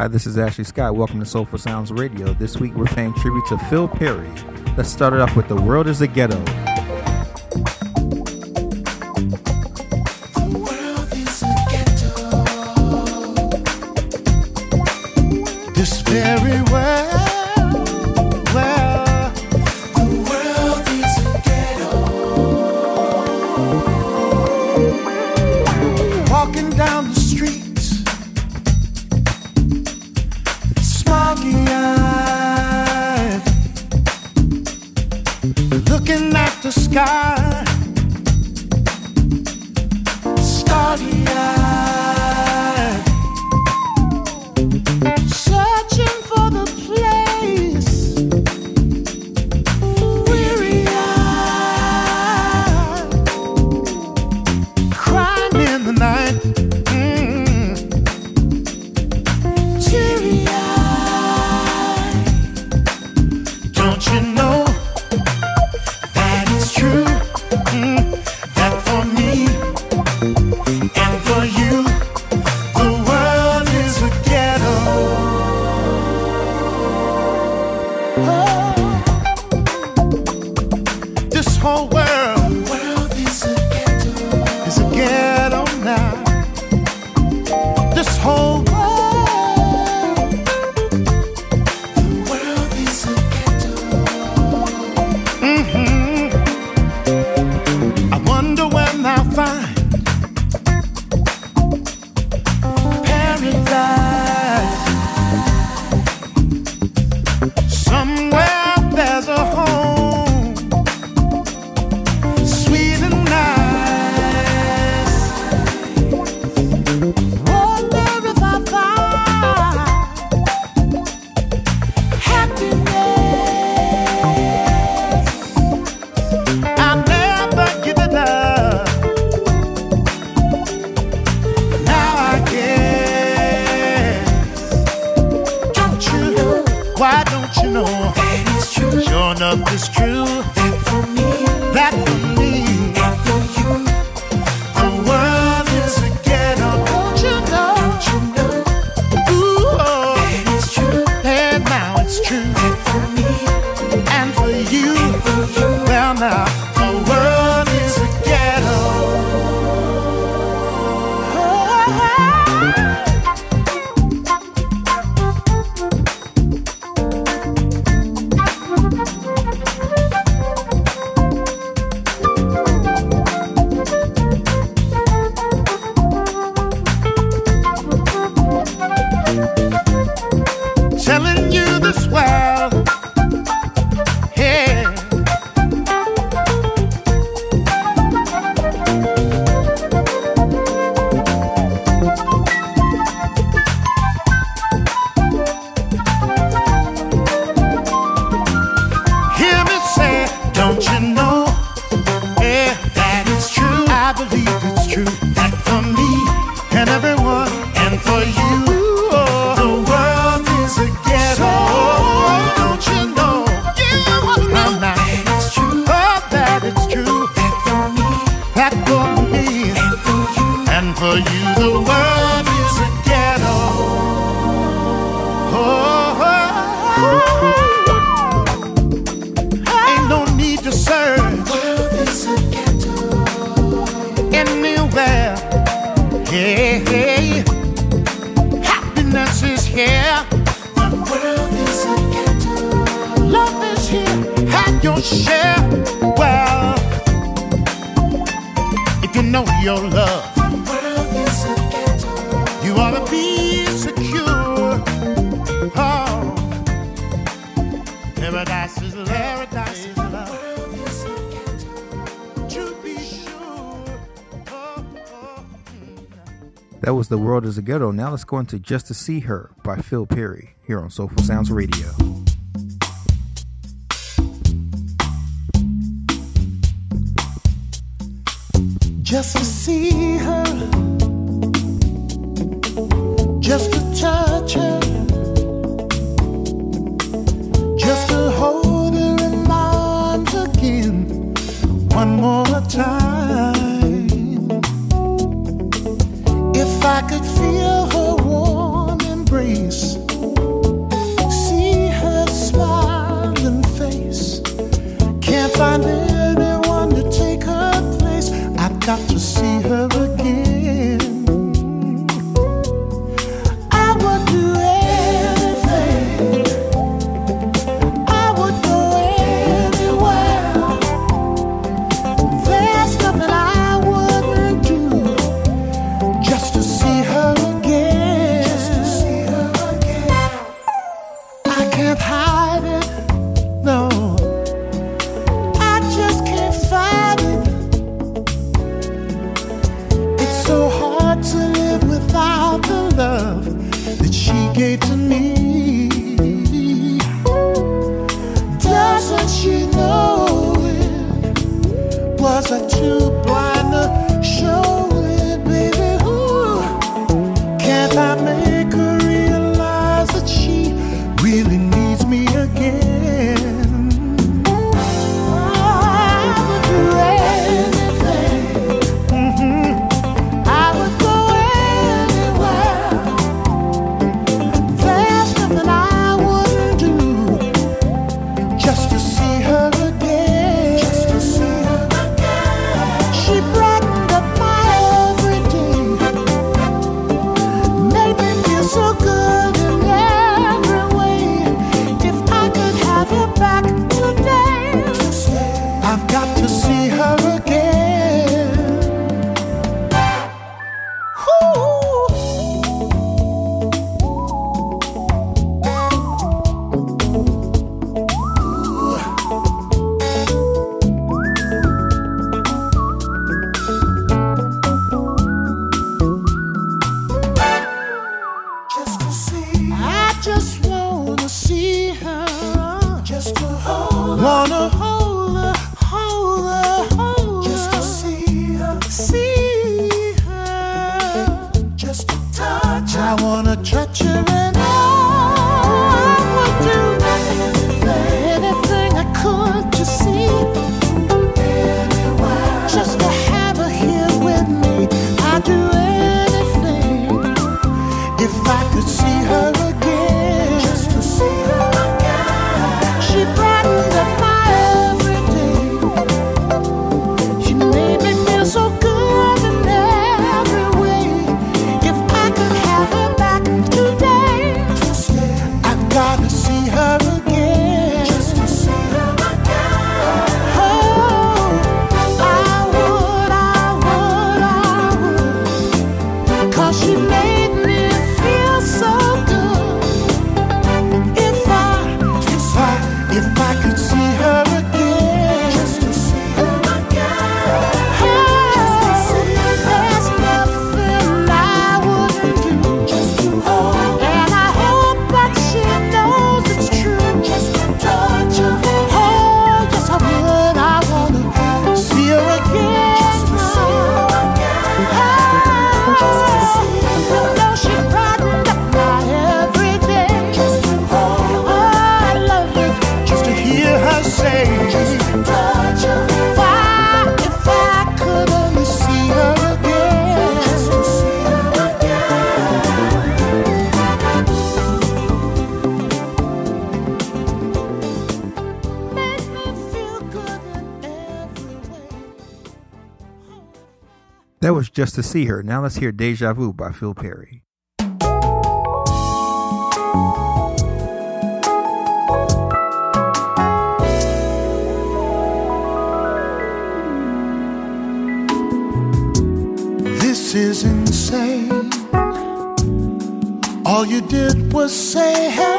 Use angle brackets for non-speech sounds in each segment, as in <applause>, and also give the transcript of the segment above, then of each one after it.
Hi, this is Ashley Scott. Welcome to Soulful Sounds Radio. This week we're paying tribute to Phil Perry. Let's start it off with The World is a Ghetto The World is a Ghetto. Now let's go into Just to See Her by Phil Perry here on Soulful Sounds Radio. Just to see her, just to touch her. I could feel her warm embrace, see her smiling face. Can't find anyone to take her place. I've got to see. Just to see her. Now let's hear Deja Vu by Phil Perry. This is insane. All you did was say hello,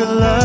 like a love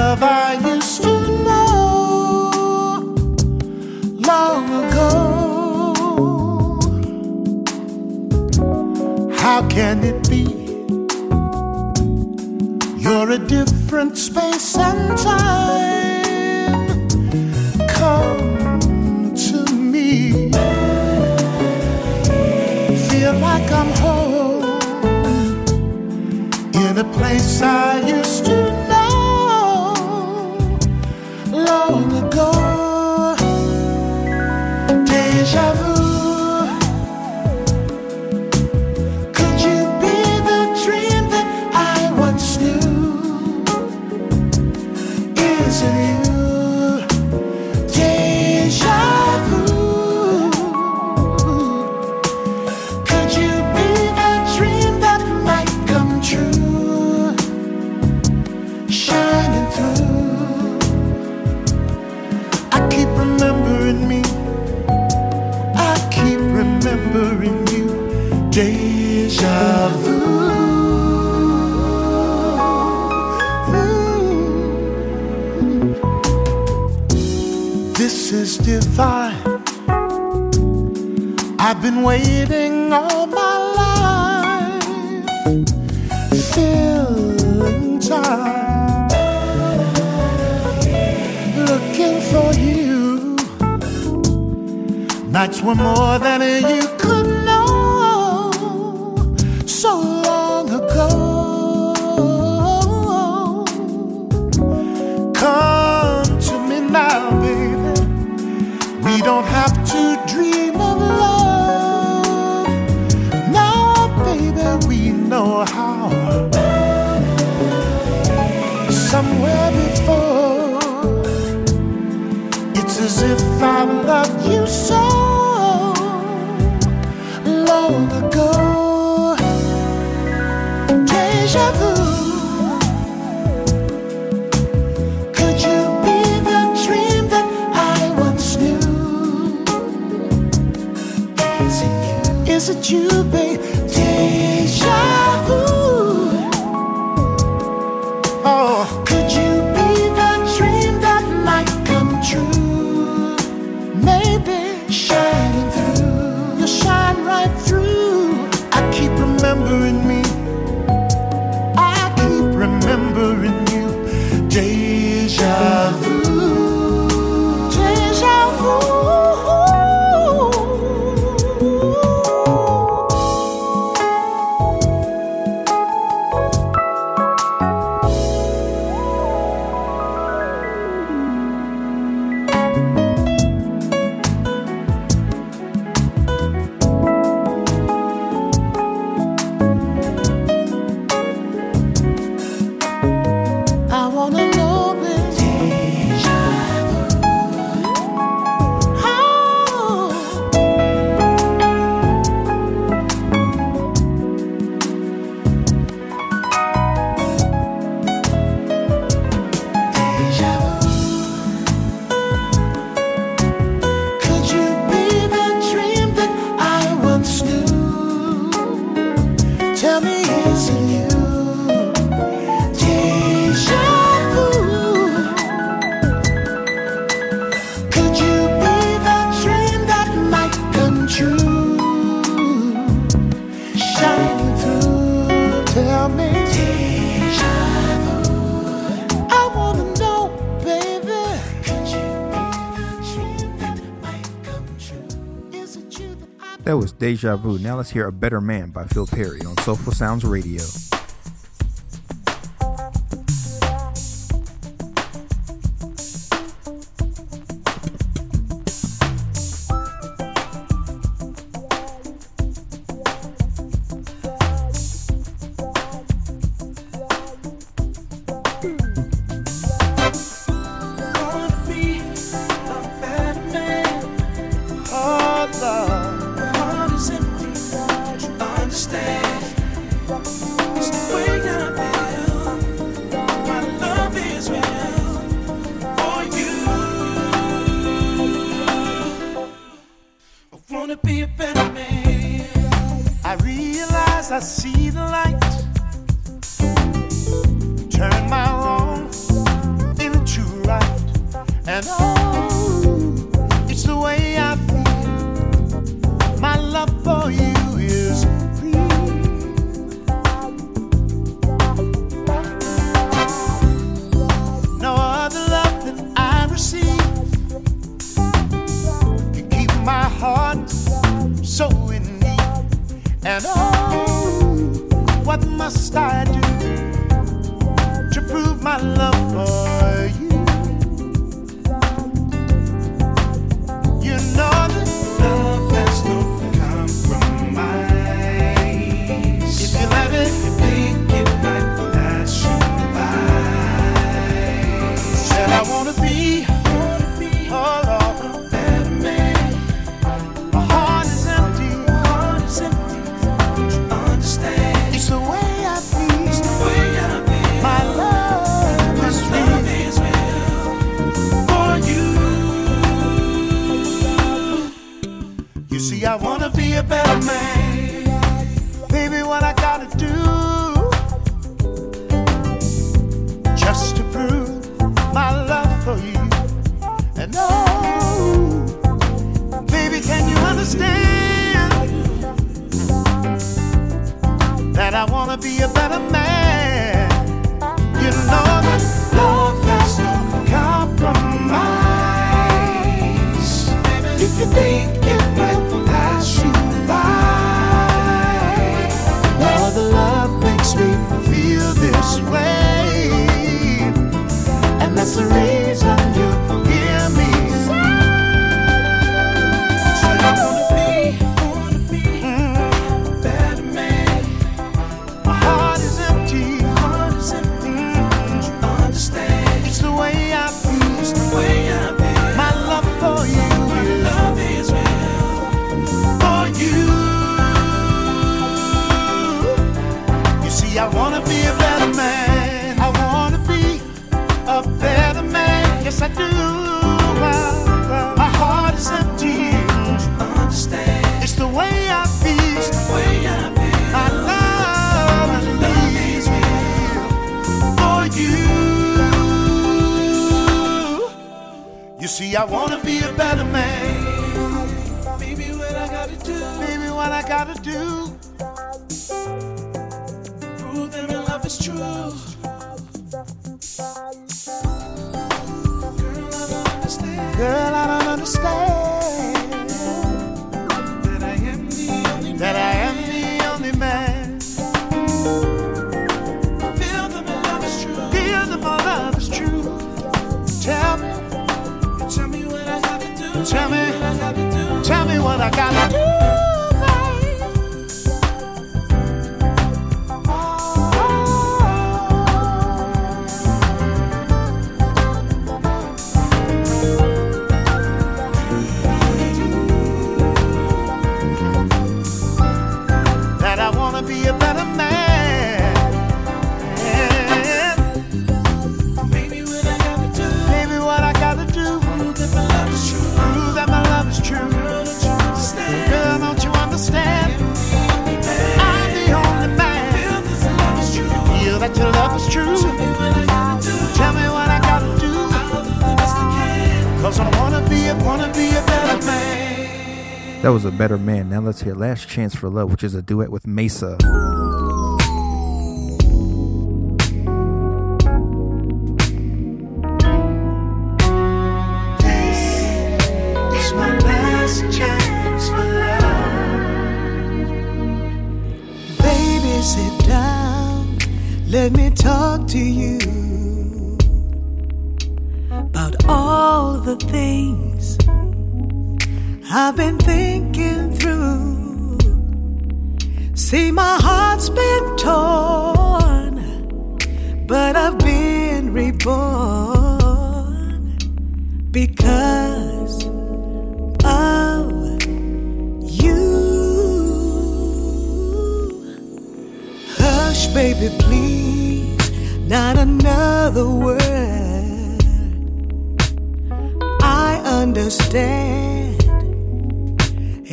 We don't have to dream of love. Now, baby, we know how. Somewhere before, it's as if I loved you so. message you, babe. Deja. Deja Vu. Now let's hear A Better Man by Phil Perry on Soulful Sounds Radio. Let's hear Last Chance for Love, which is a duet with Mesa. I've been thinking through. See, my heart's been torn, but I've been reborn because of you. Hush, baby, please, not another word. I understand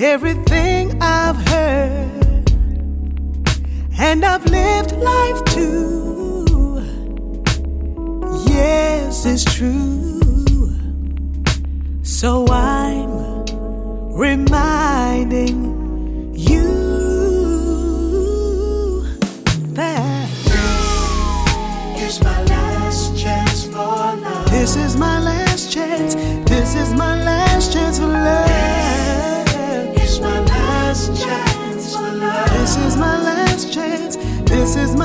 everything I've heard, and I've lived life too. Yes, it's true. So I'm reminding you that this is my last chance for love. This is my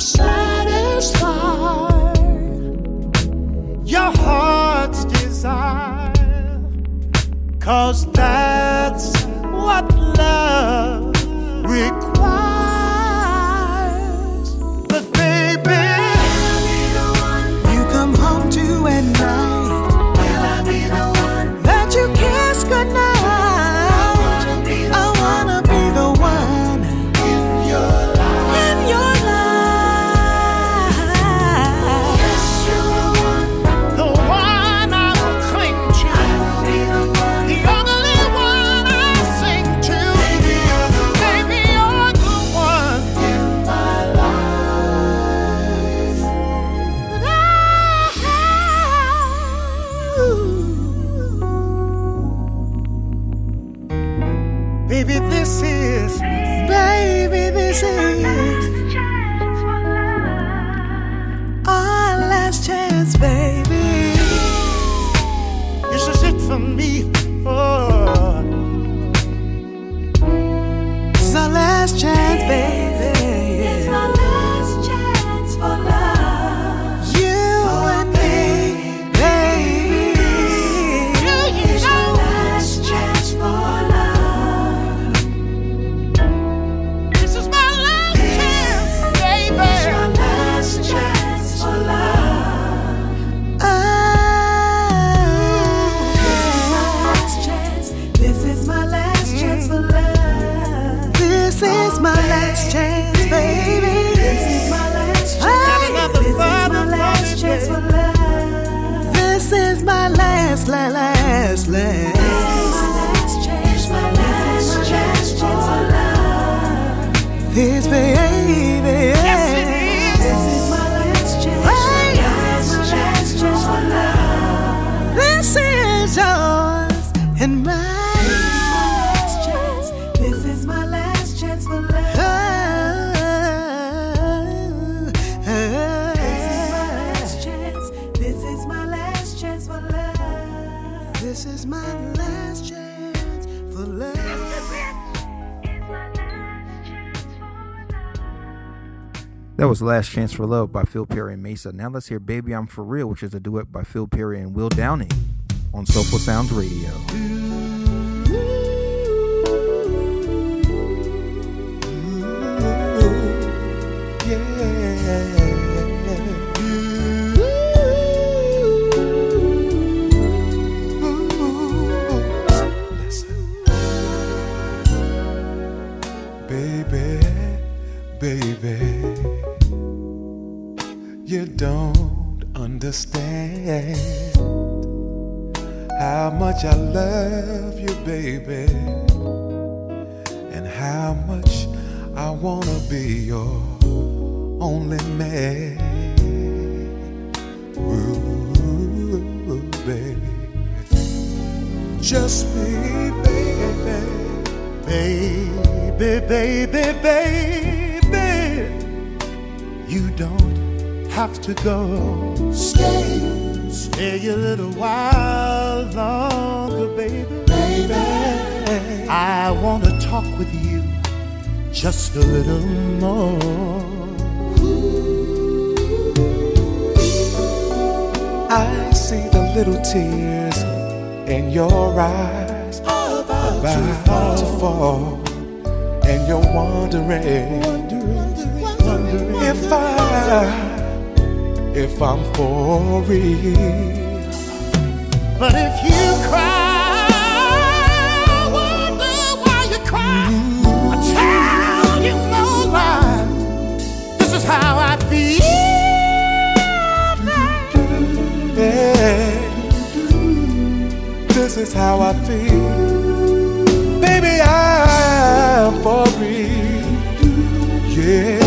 satisfy your heart's desire, cause that. Was Last Chance for Love by Phil Perry and Mesa. Now let's hear Baby I'm For Real, which is a duet by Phil Perry and Will Downing on Soulful Sounds Radio. Baby, baby, you don't understand how much I love you, baby, and how much I wanna be your only man. Ooh, baby, just me, baby. Baby, baby, baby, you don't have to go. Stay, stay a little while longer, baby. Baby, I want to talk with you just a little more. I see the little tears in your eyes about to fall, and you're wondering, if I, if I'm for real. But if you cry, I wonder why you cry. I tell you no lie. This is how I feel. Yeah. This is how I feel. Baby, I'm for real. Yeah.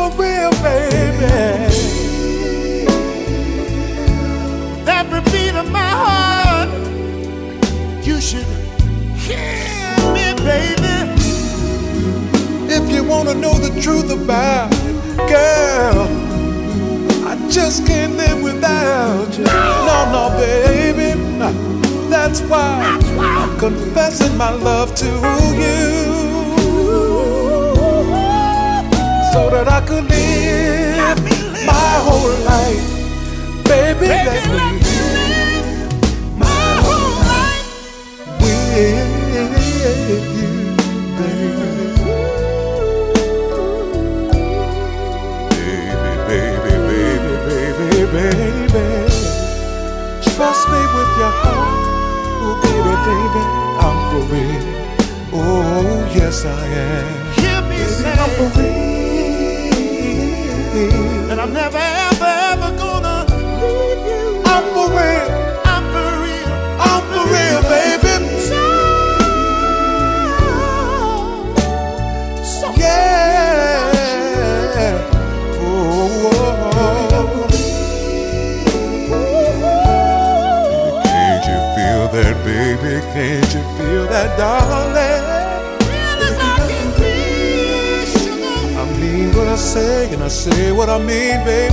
For real, baby. Every beat of my heart, you should hear me, baby. If you wanna know the truth about it, girl, I just can't live without you. No, no, baby. That's why I'm confessing my love to you. That I could live my whole life. Baby, let me live my whole life with you, baby. Baby, baby, baby, baby, baby. Trust me with your heart. Oh, baby, baby, I'm for real. Oh, yes, I am. Hear me say I'm for real. That I'm never, I mean, baby, baby.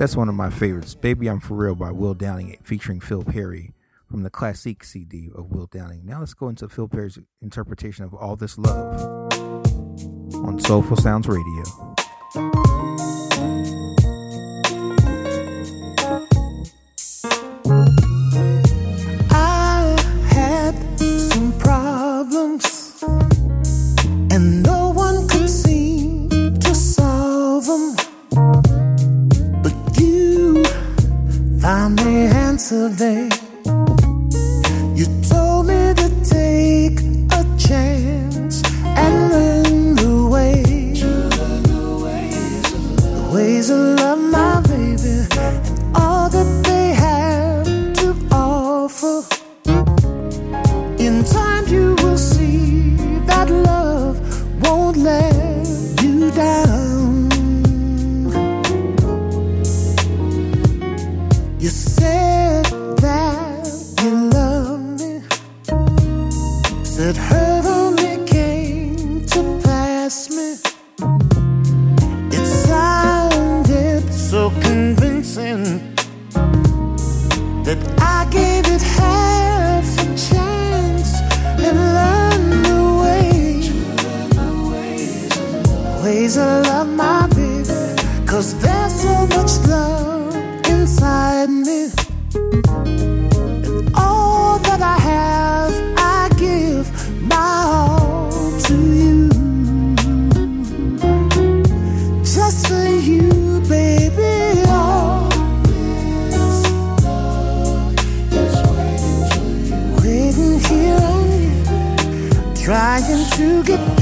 That's one of my favorites. Baby I'm For Real by Will Downing featuring Phil Perry from the classic CD of Will Downing. Now let's go into Phil Perry's interpretation of All This Love on Soulful Sounds Radio. you get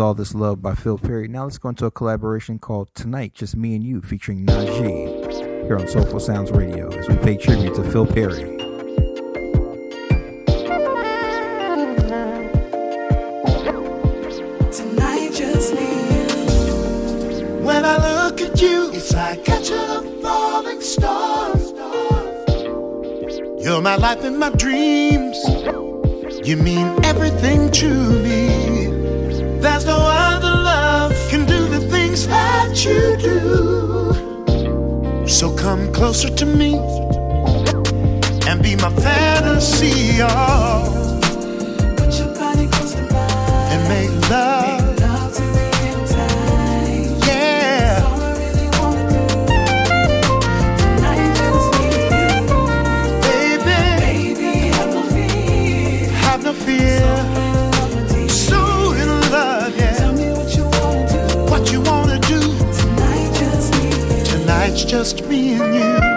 All This Love by Phil Perry. Now let's go into a collaboration called Tonight, Just Me and You, featuring Najee here on Soulful Sounds Radio as we pay tribute to Phil Perry. Tonight, just me and you. When I look at you, it's like catching a falling star. You're my life and my dreams. You mean everything to me. that you do. So come closer to me and be my fantasy, y'all. Put your body close to mine and make love. just me and you.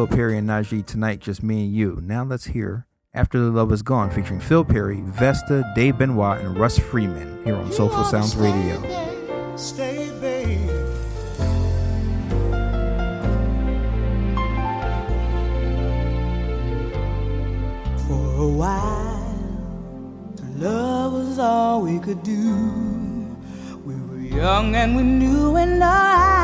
Phil Perry and Najee tonight, just me and you. Now let's hear After the Love Is Gone featuring Phil Perry, Vesta, Dave Benoit, and Russ Freeman here on Soulful Sounds Radio. Stay, babe. For a while, love was all we could do. We were young and we knew in our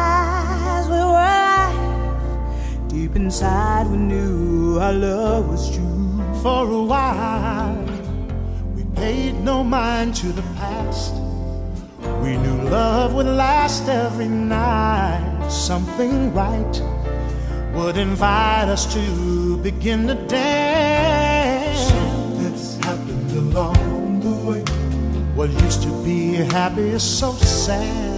Deep inside, we knew our love was true. For a while, we paid no mind to the past. We knew love would last every night. Something right would invite us to begin to dance. Something's happened along the way. What used to be happy is so sad.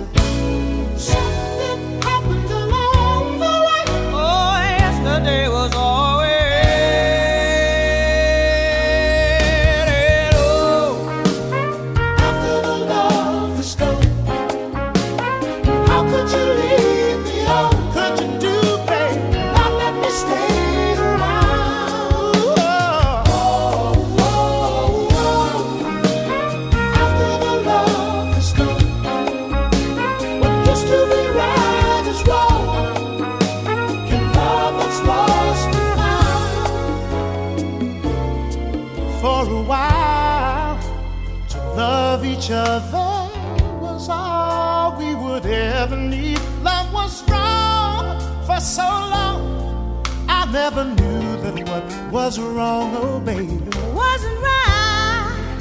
Never knew that what was wrong, oh baby. wasn't right.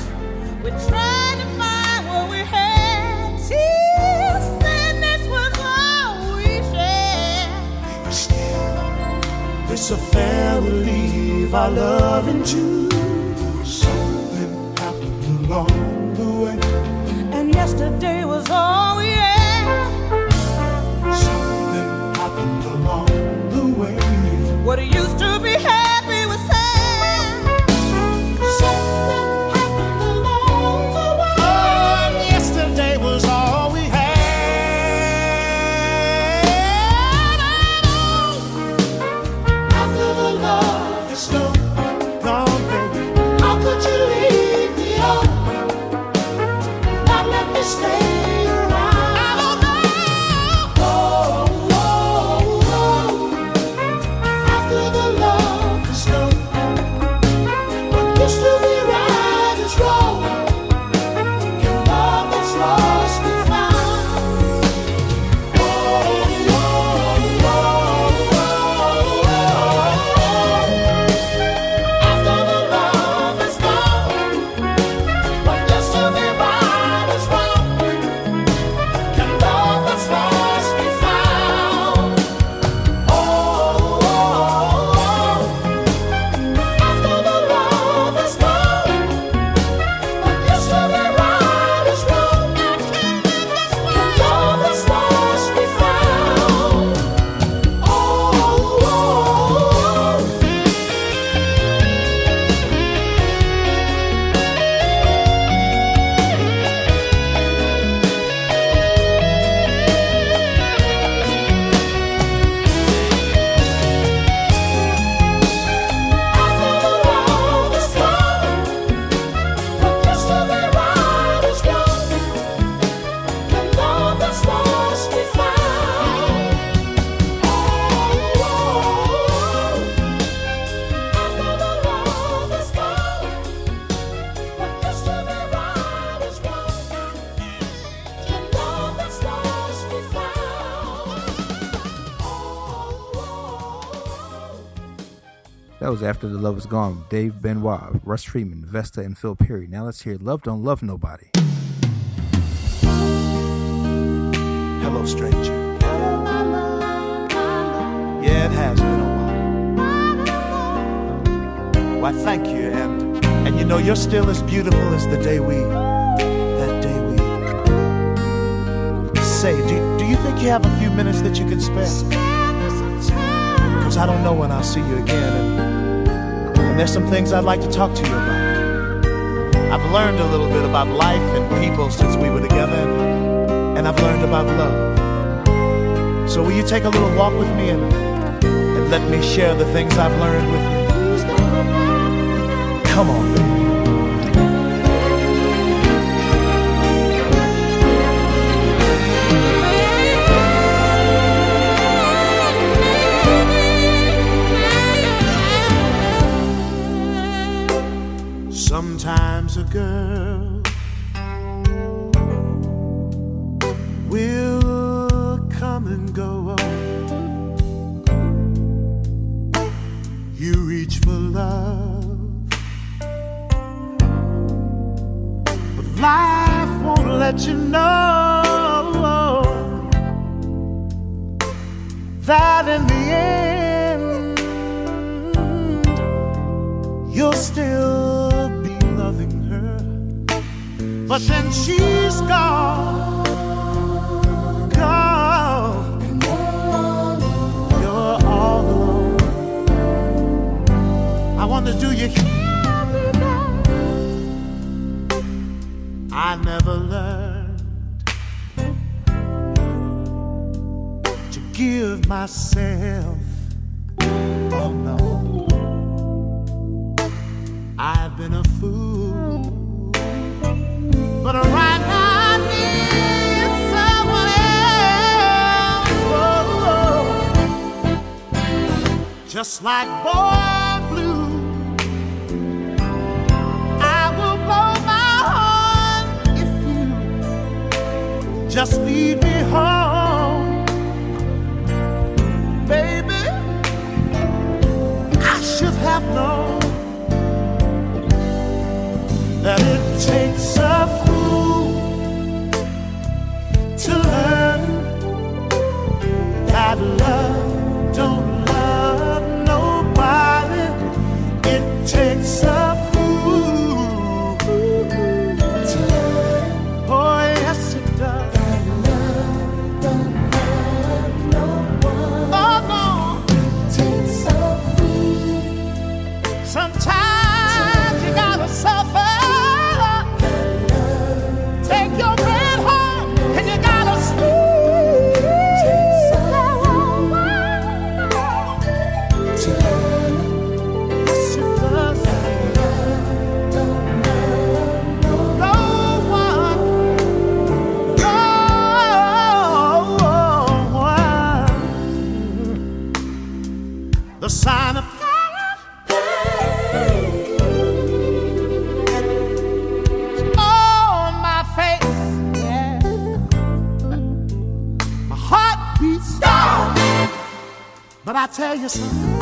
We tried to find what we had. Then, this was all we shared. Still, this affair will leave our love in June. Something happened along the way. And yesterday was all we had. That was After the Love Is Gone, Dave Benoit, Russ Freeman, Vesta, and Phil Perry. Now let's hear Love Don't Love Nobody. Hello, stranger. Yeah, it has been a while. Why, thank you, and and you know you're still as beautiful as the day we, that day we. Say, do do you think you have a few minutes that you can spare? Cause I don't know when I'll see you again, and, there's some things I'd like to talk to you about. I've learned a little bit about life and people since we were together, and, and I've learned about love. So will you take a little walk with me and, and Let me share the things I've learned with you. Come on, baby. Girl will come and go. You reach for love, but life won't let you know that in the end you'll still But then she's gone, gone. You're all alone. I wonder, do you hear me now? I never learned to give myself. Oh no. Just like boy blue. I will blow my horn if you just lead me home. Baby, I should have known that it takes The sign of on oh, my face. <laughs> My heart beats down. But I tell you something.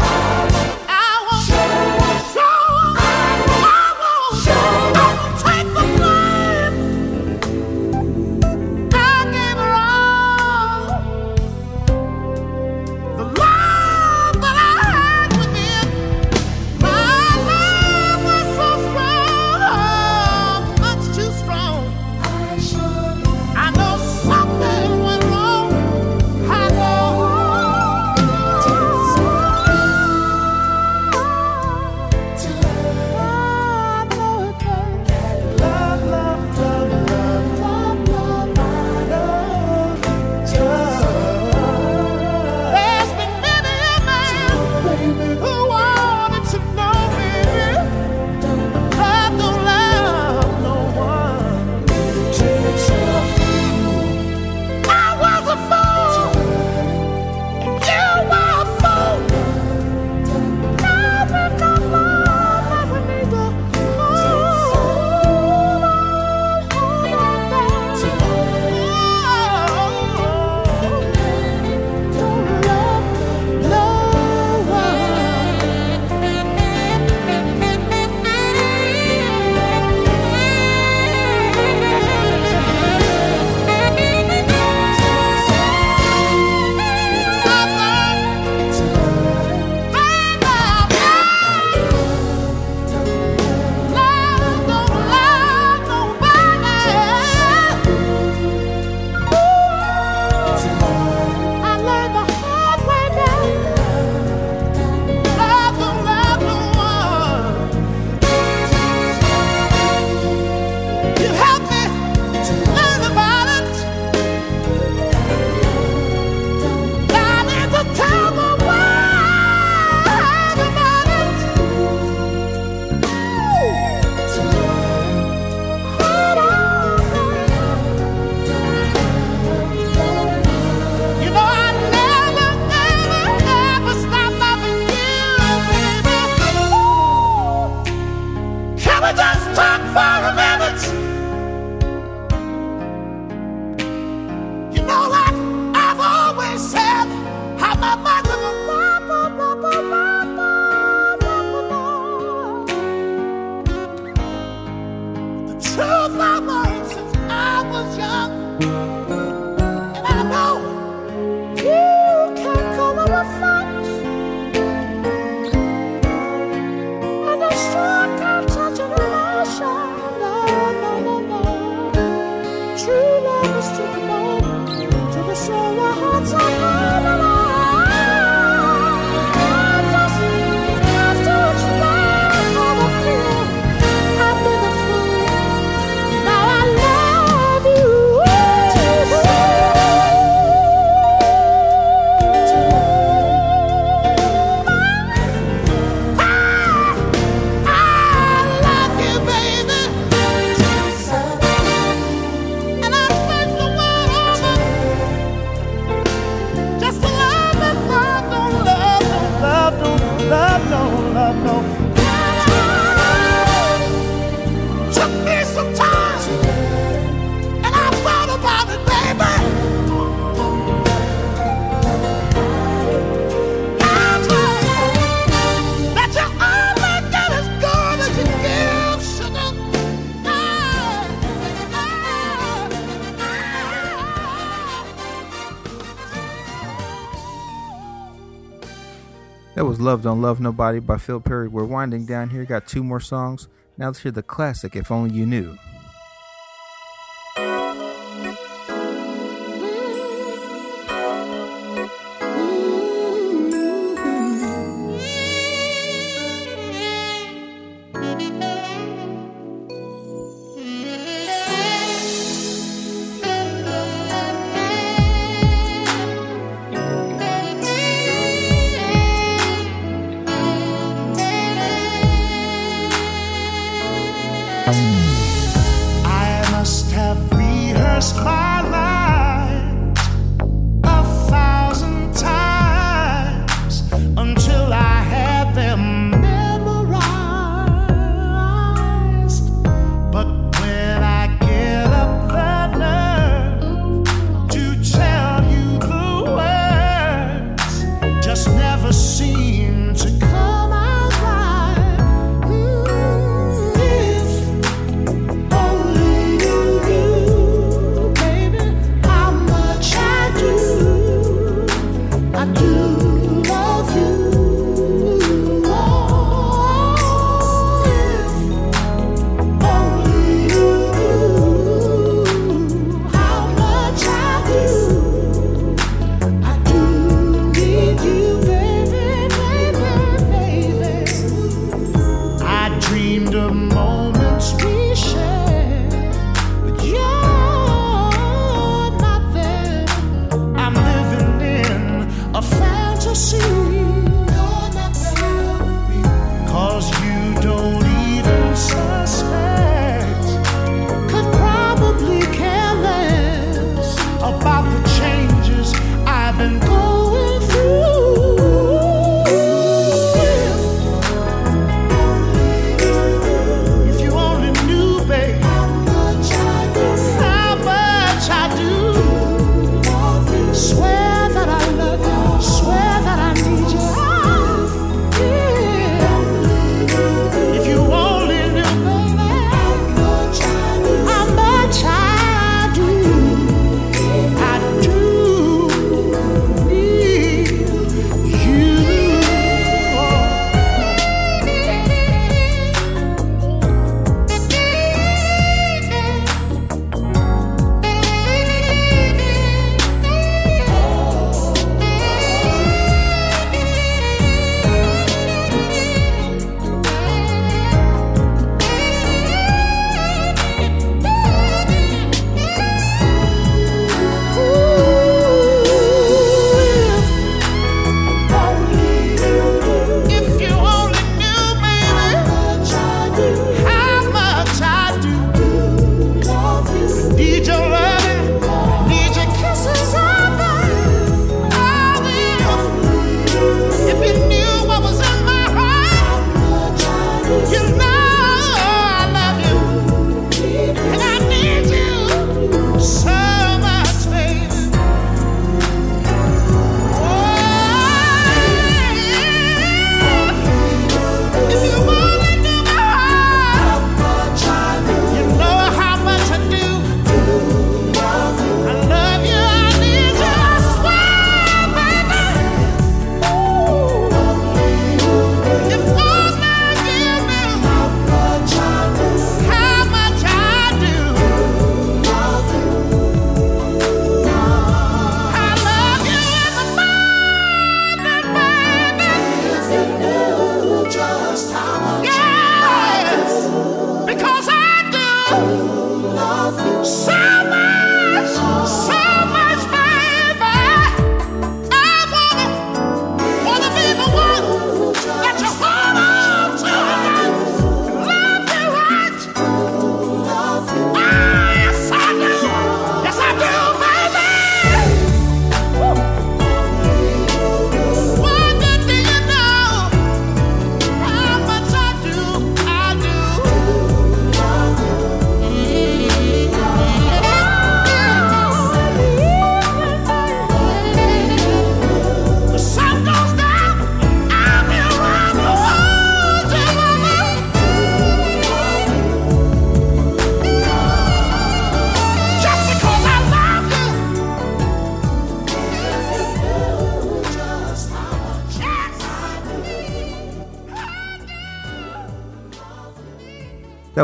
I won't show. I won't I Love Don't Love Nobody by Phil Perry. We're winding down here. Got two more songs. Now let's hear the classic, If Only You Knew.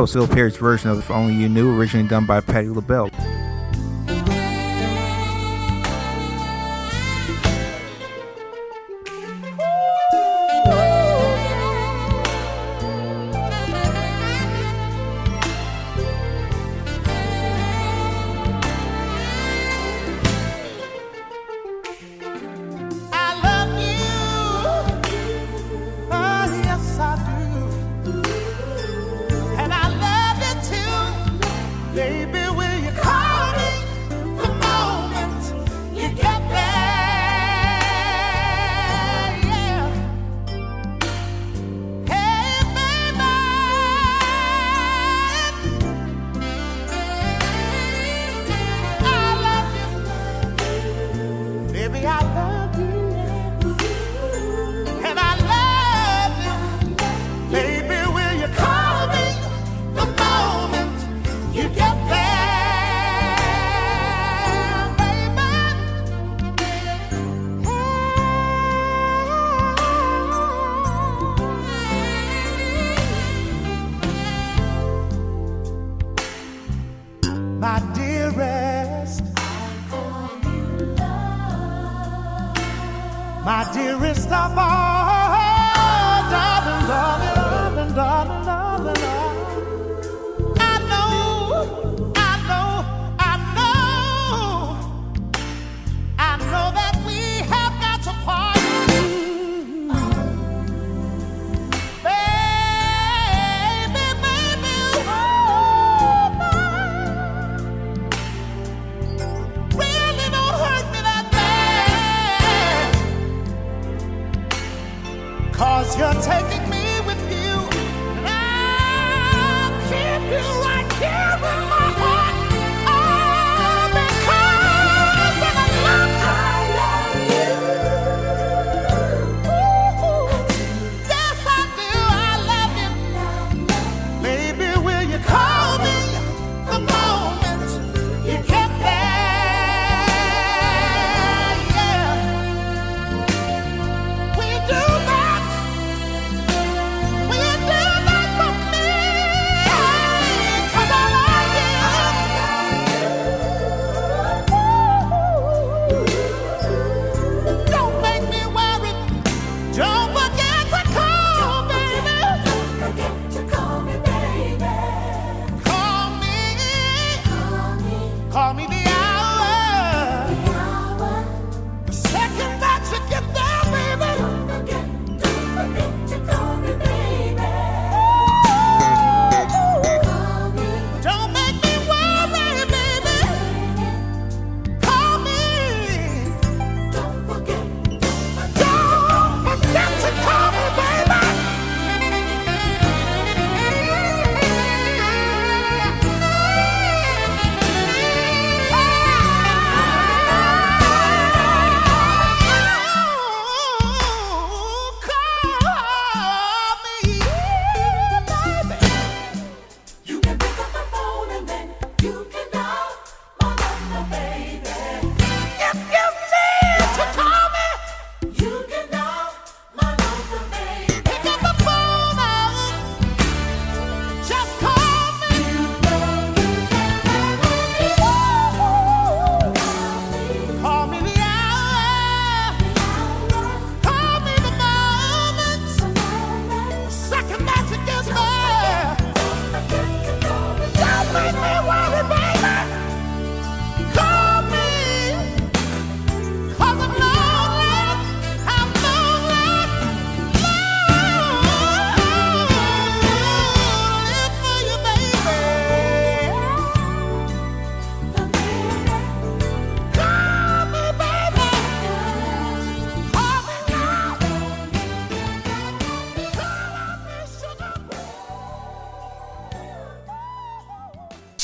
That was Phil Perry's version of If Only You Knew, originally done by Patti LaBelle. I think maybe.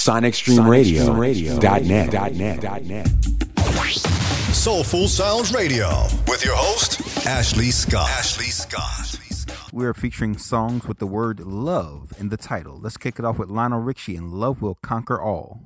SonicStreamRadio.net. Soulful Sounds Radio with your host, Ashley Scott. Ashley Scott. We're featuring songs with the word love in the title. Let's kick it off with Lionel Richie and Love Will Conquer All.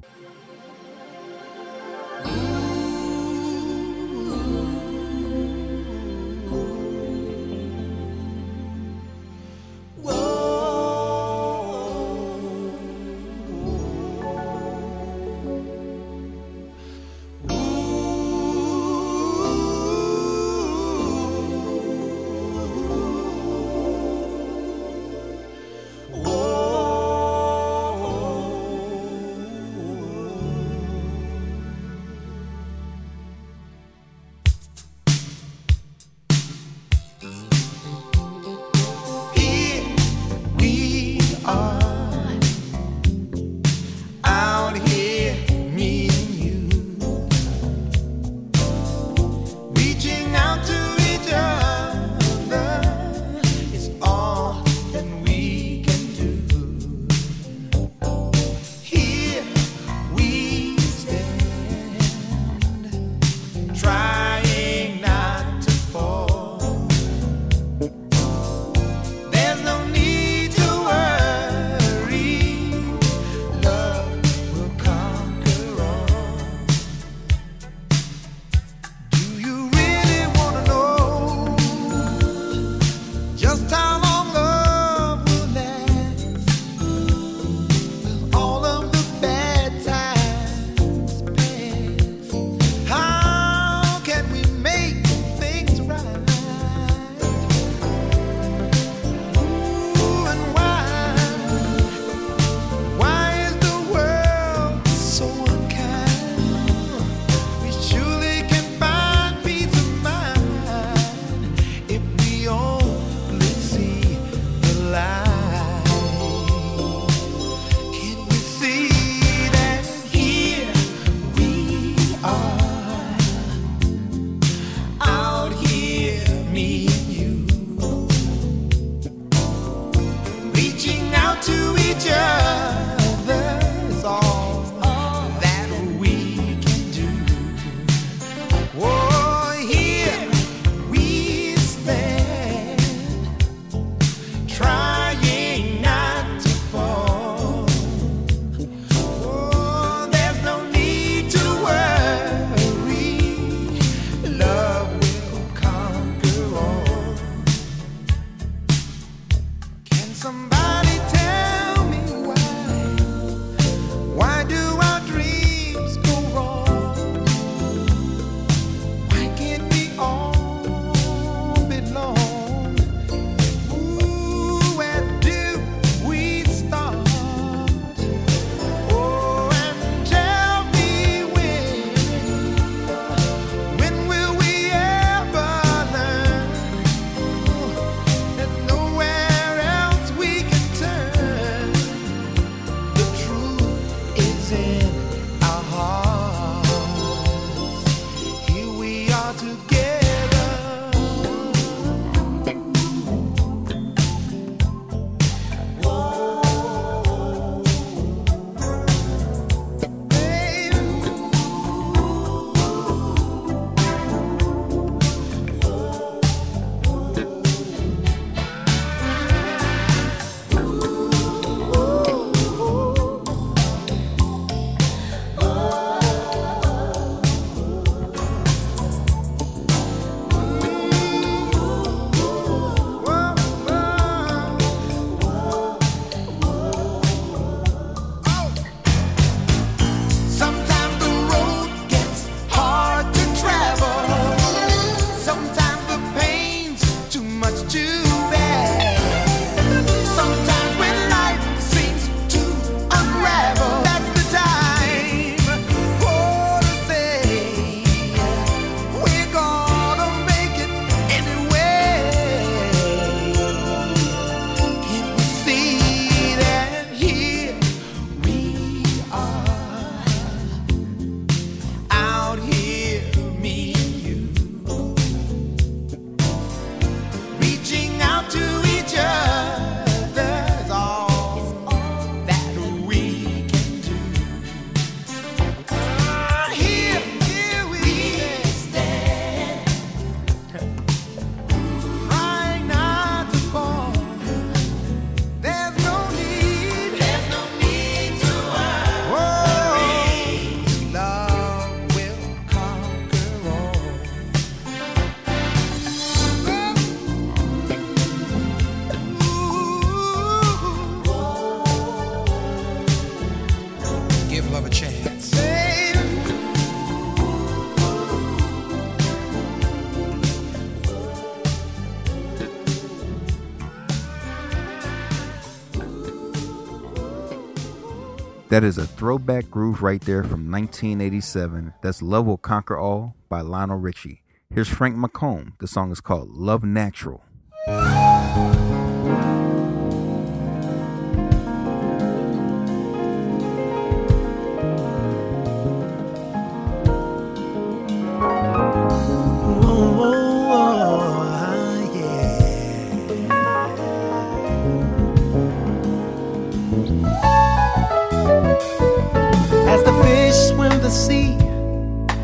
That is a throwback groove right there from 1987. That's Love Will Conquer All by Lionel Richie. Here's Frank McComb. The song is called Love Natural.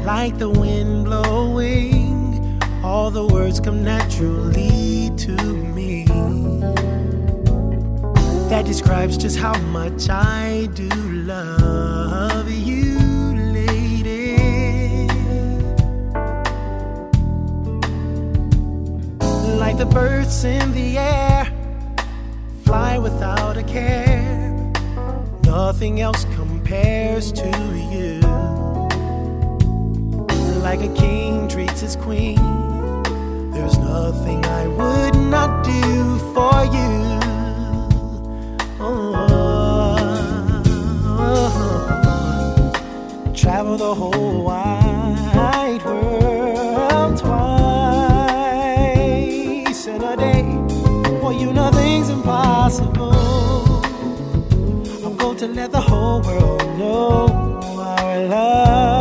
Like the wind blowing. All the words come naturally to me. That describes just how much I do love you, lady. Like the birds in the air, fly without a care. Nothing else compares to you like a king treats his queen. There's nothing I would not do for you. Oh, oh, oh, travel the whole wide world twice in a day. For you, nothing's impossible. I'm going to let the whole world know our love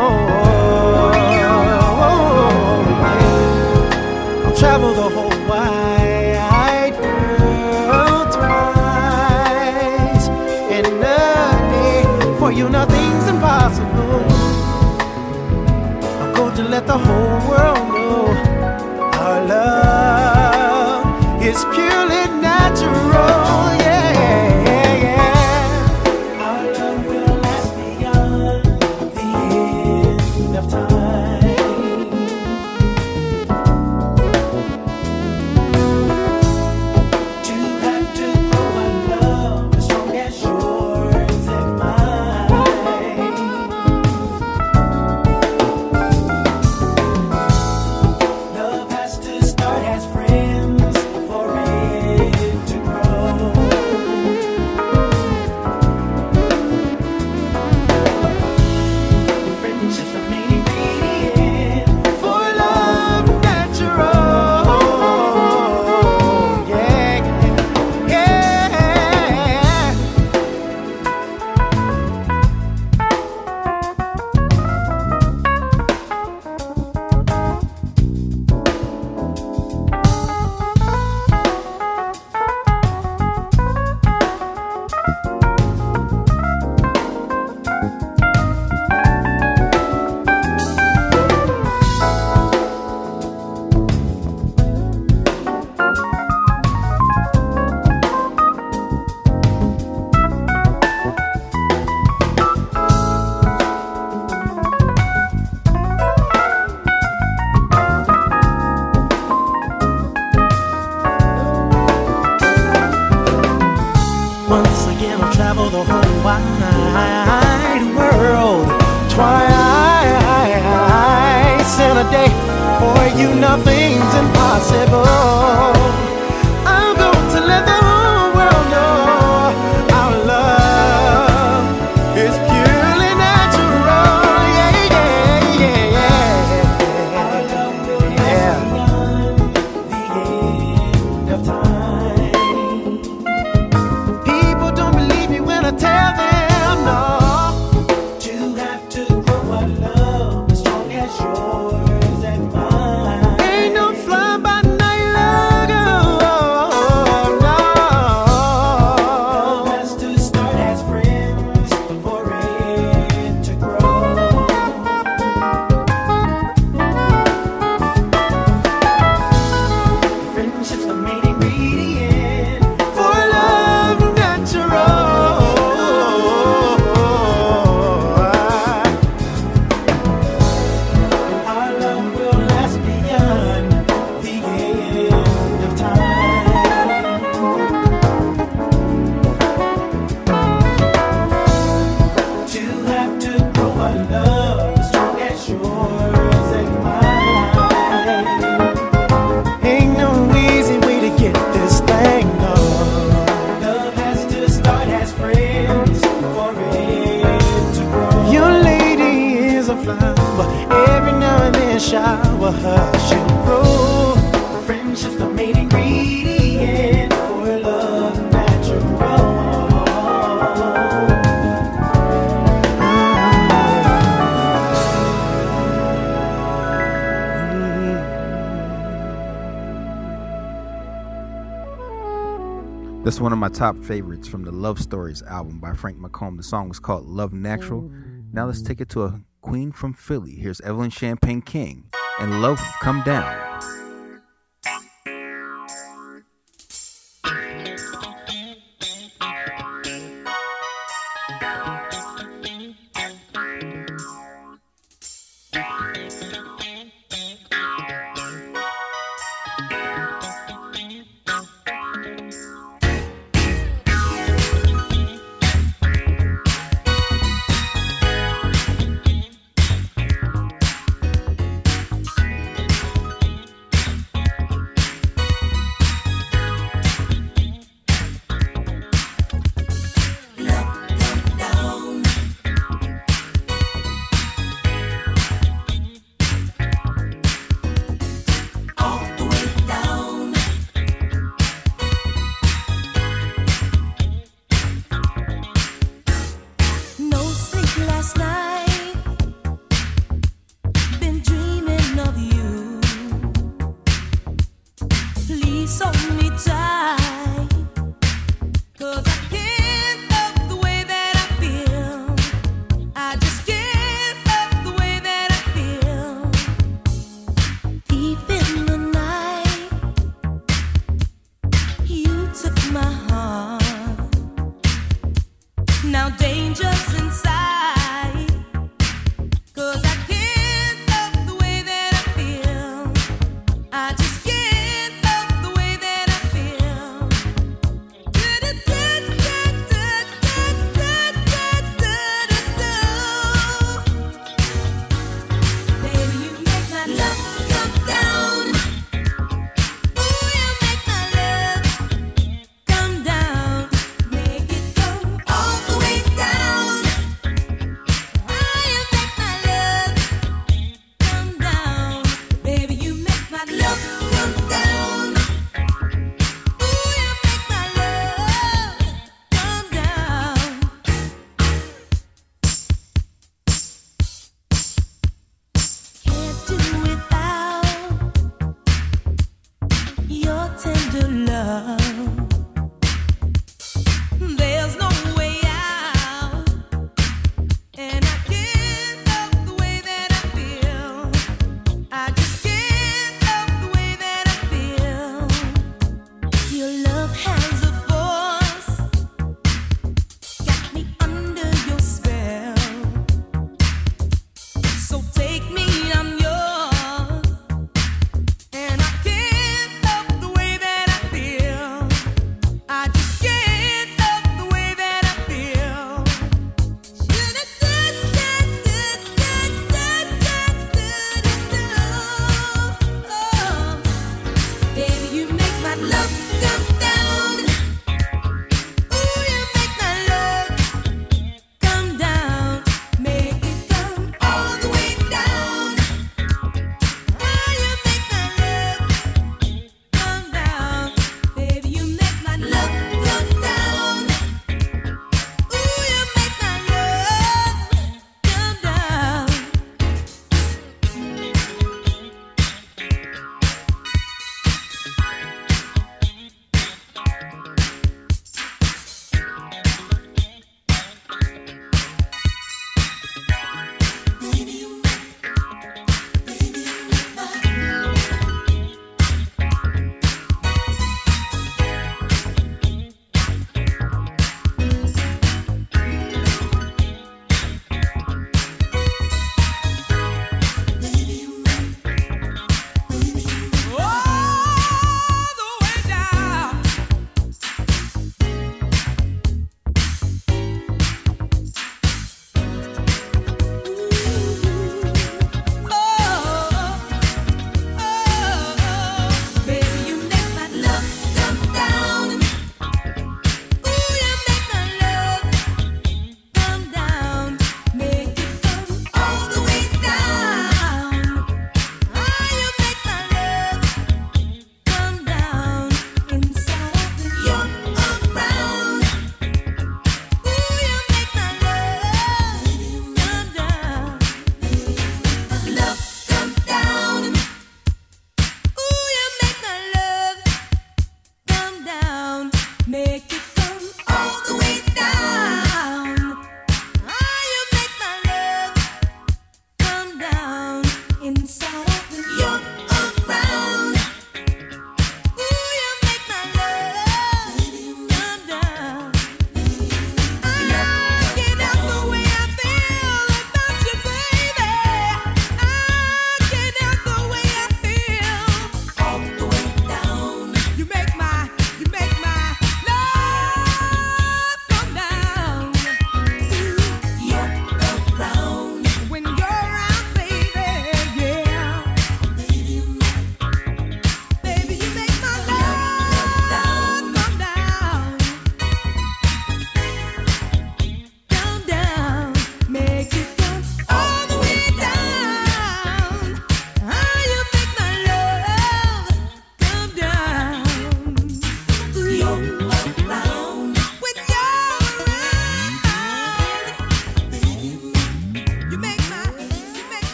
Oh, oh, oh, i'll travel the whole wide world twice in a day. For you, nothing's impossible. I'm going to let the whole world know our love is purely. That's one of my top favorites from the Love Stories album by Frank McComb. The song was called Love Natural. Now let's take it to a queen from Philly. Here's Evelyn Champagne King and Love Come Down.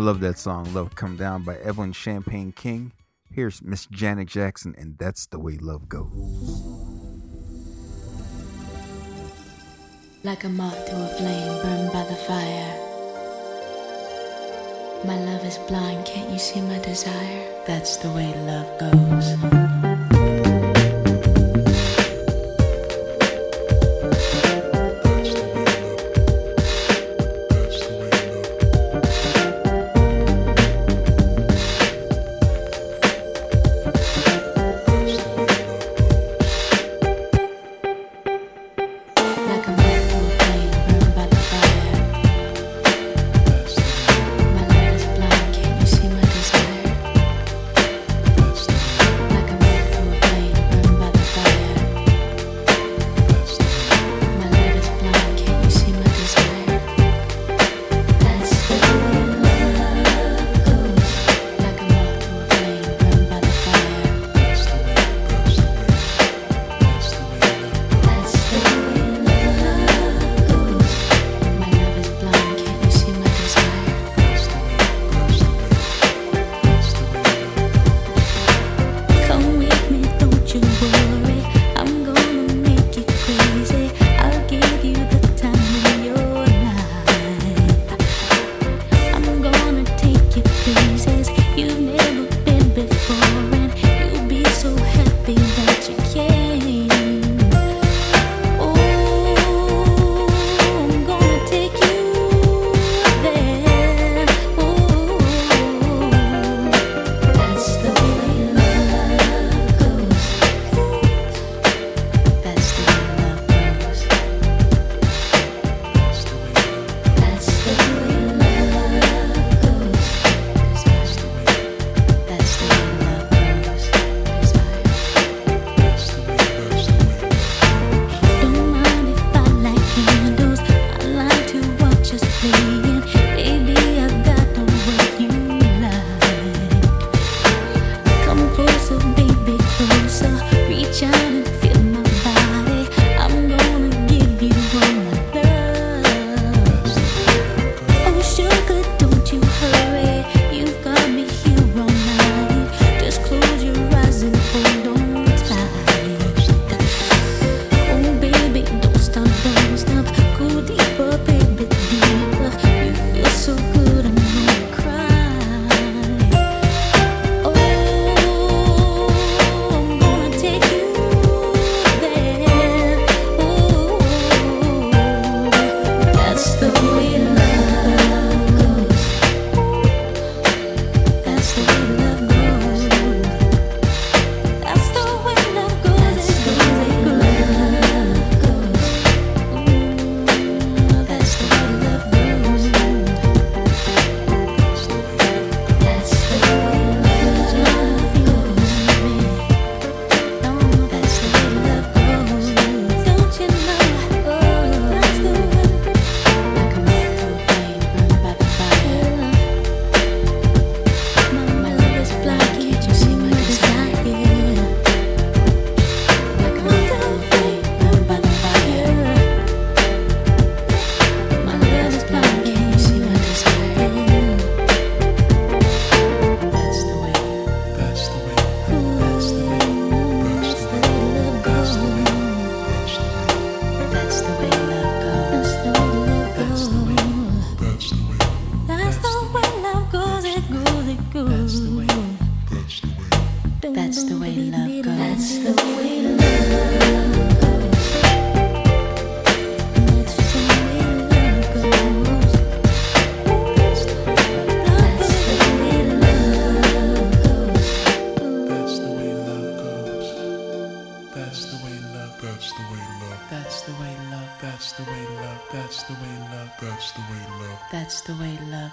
Love that song, Love Come Down by Evelyn Champagne King. Here's Miss Janet Jackson, and that's the way love goes. Like a moth to a flame burned by the fire. My love is blind, can't you see my desire? That's the way love goes.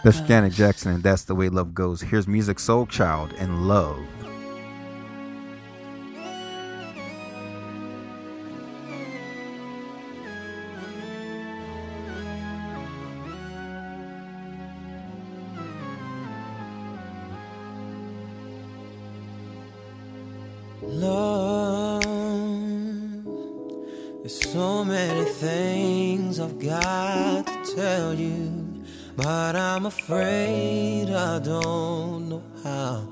That's Janet Jackson, and that's the way love goes. Here's Musiq, Soul Child, and Love. Love, there's so many things I've got to tell you but I'm afraid I don't know how.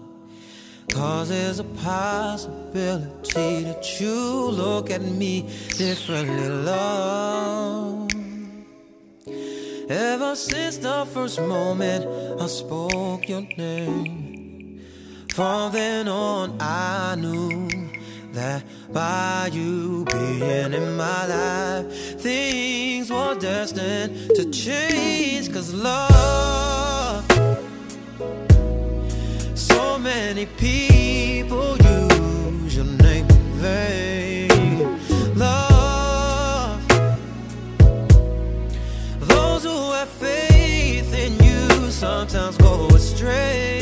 Cause there's a possibility that you look at me differently, love. Ever since the first moment I spoke your name, from then on I knew that by you being in my life, things were destined to change. Cause love, so many people use your name in vain. Love, those who have faith in you sometimes go astray.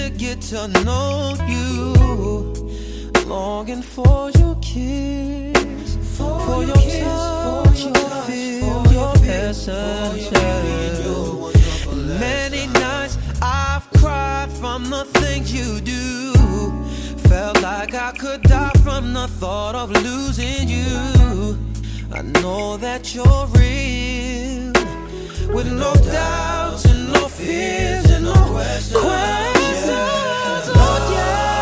To get to know you, longing for your kiss, for, your touch, for your feel, your essence. Many nights I've cried from the things you do. Felt like I could die from the thought of losing you. I know that you're real, with no doubts and no fears and no questions. Oh, yeah,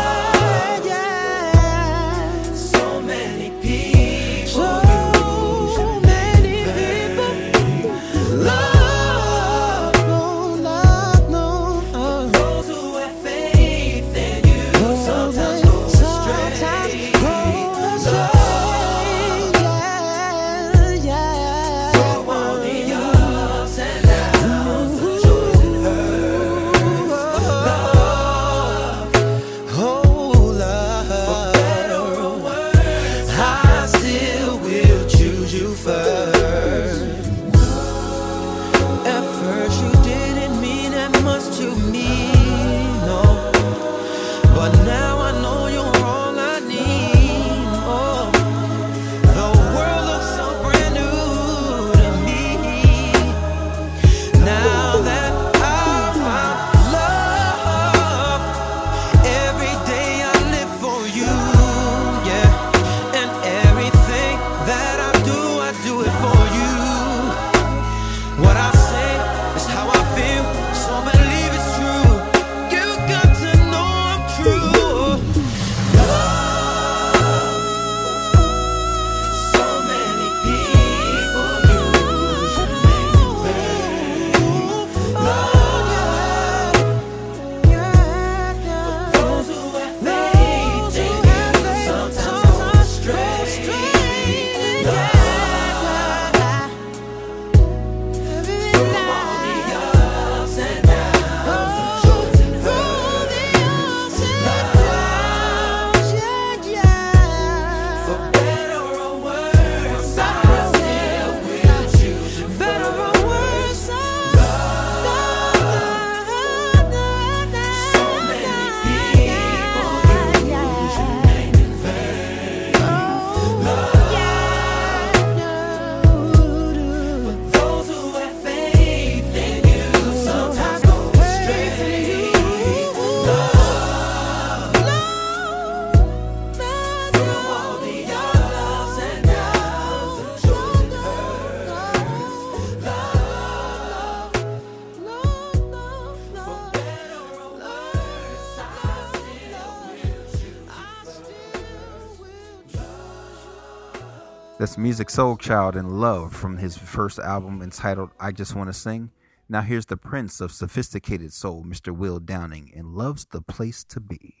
Musiq Soulchild and Love from his first album entitled I Just Want to Sing. Now here's the prince of sophisticated soul, Mr. Will Downing, and Love's the Place to Be.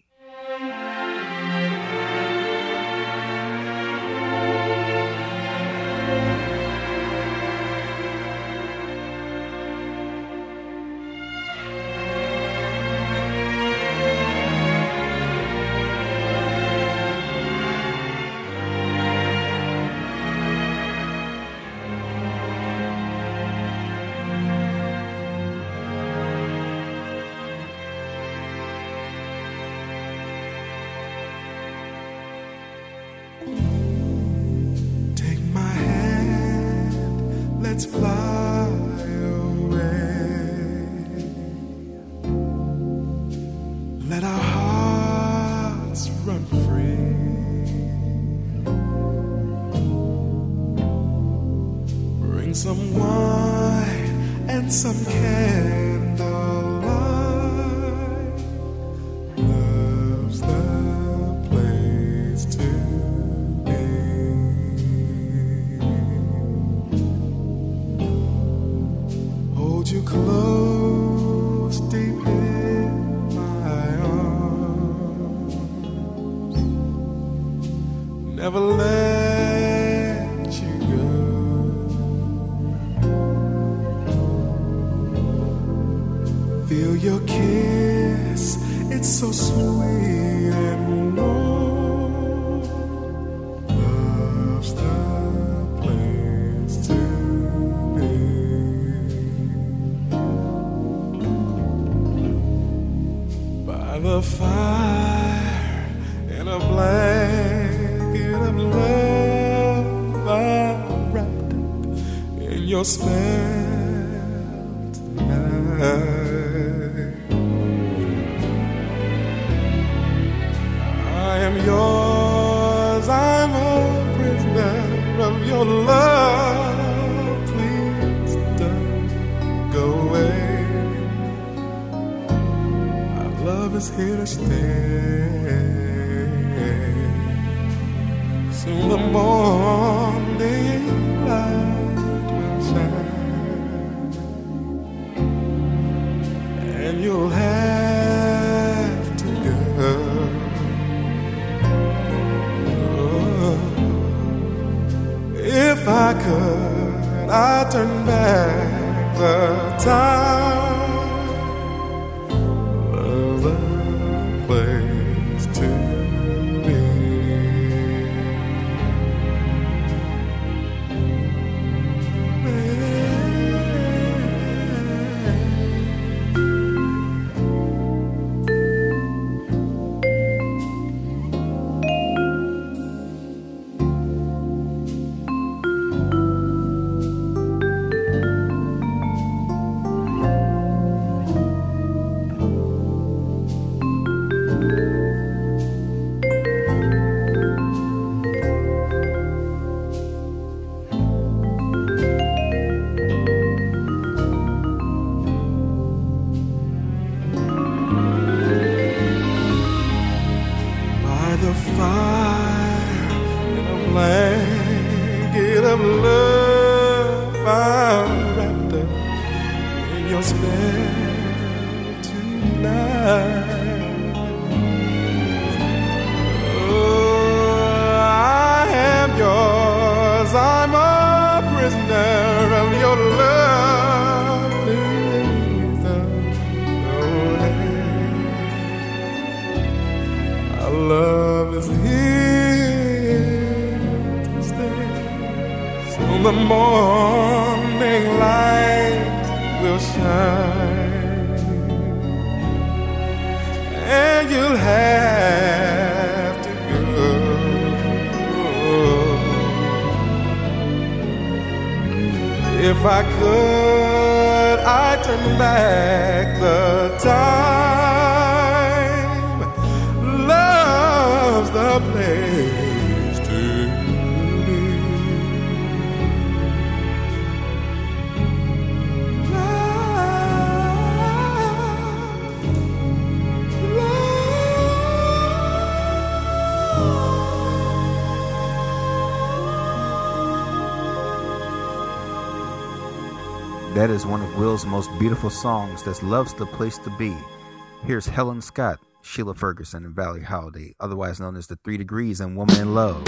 most beautiful songs that loves the place to be. Here's Helen Scott, Sheila Ferguson, and Valerie Holiday, otherwise known as the Three Degrees and Woman in Love.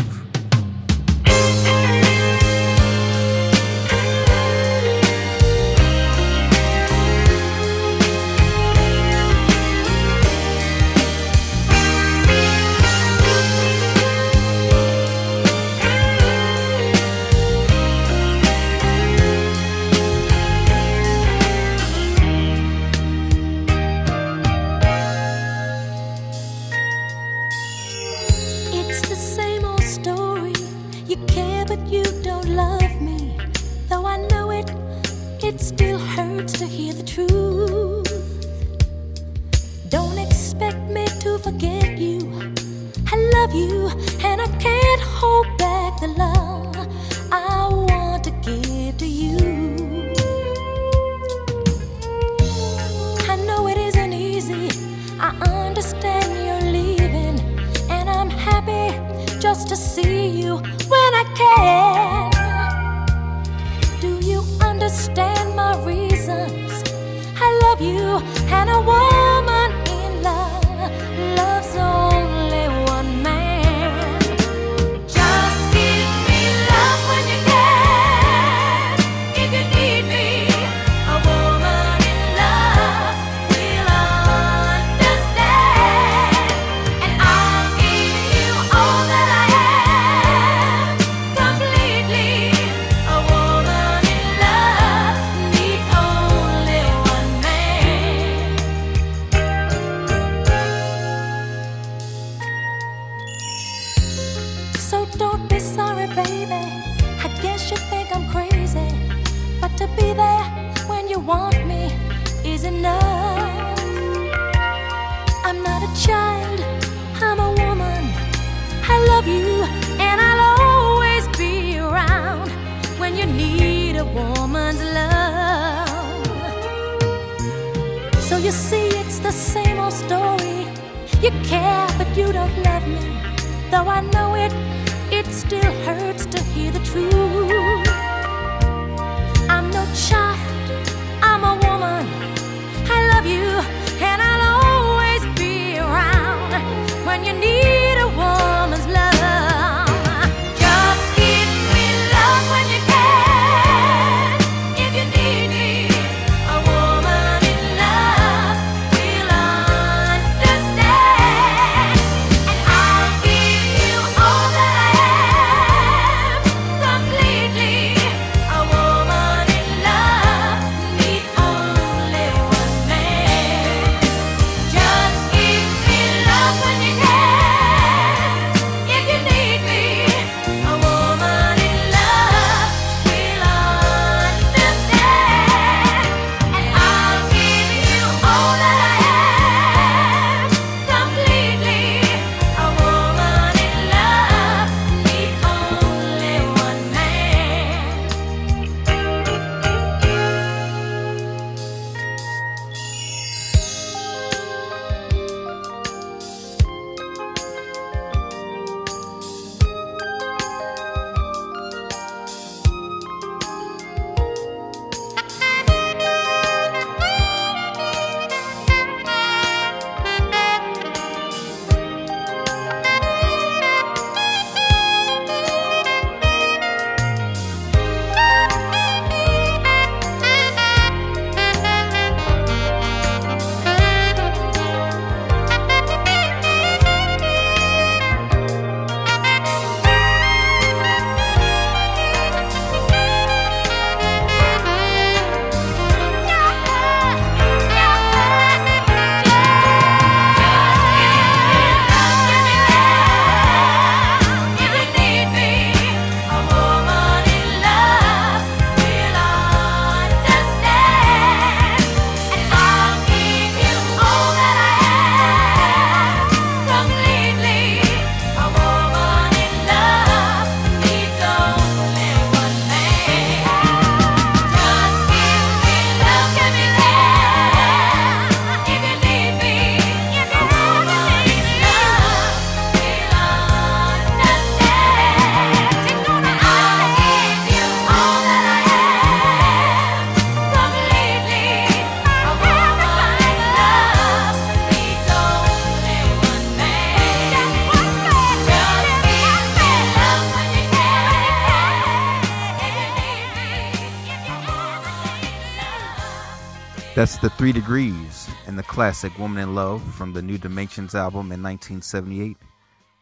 the Three Degrees and the classic Woman in Love from the New Dimensions album in 1978.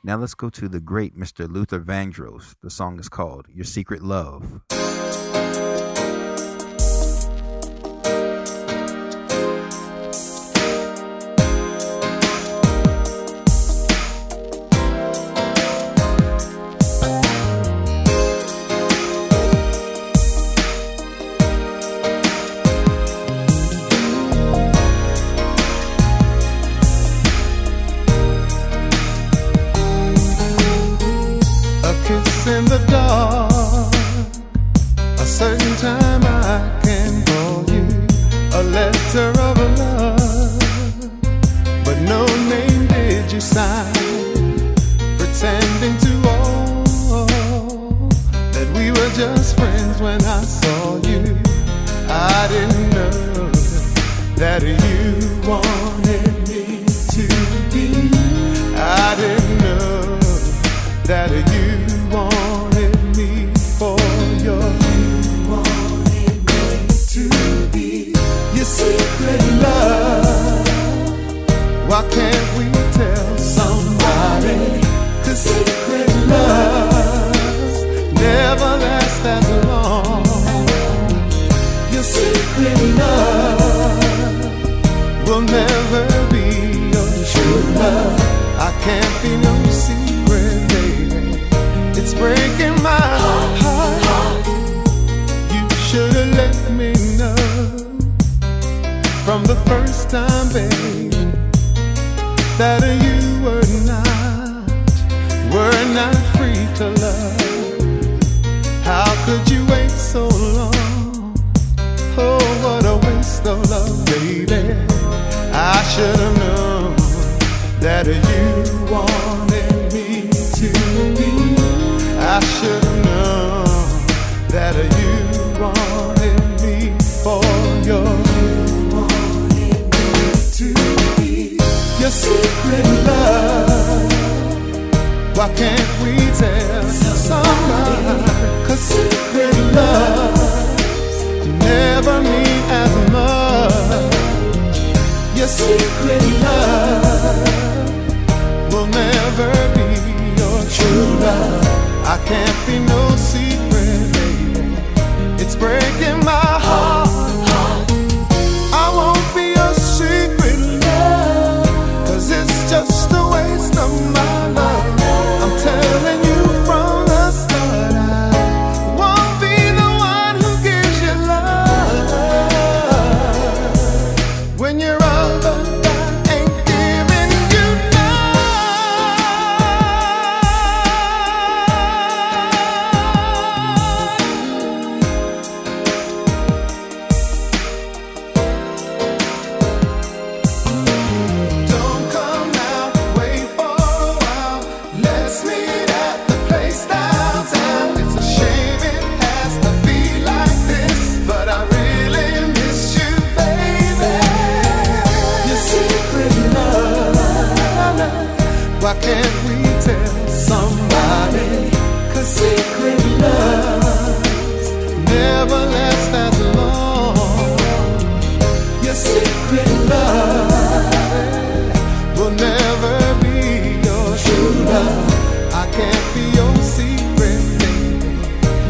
Now let's go to the great Mr. Luther Vandross. The song is called Your Secret Love.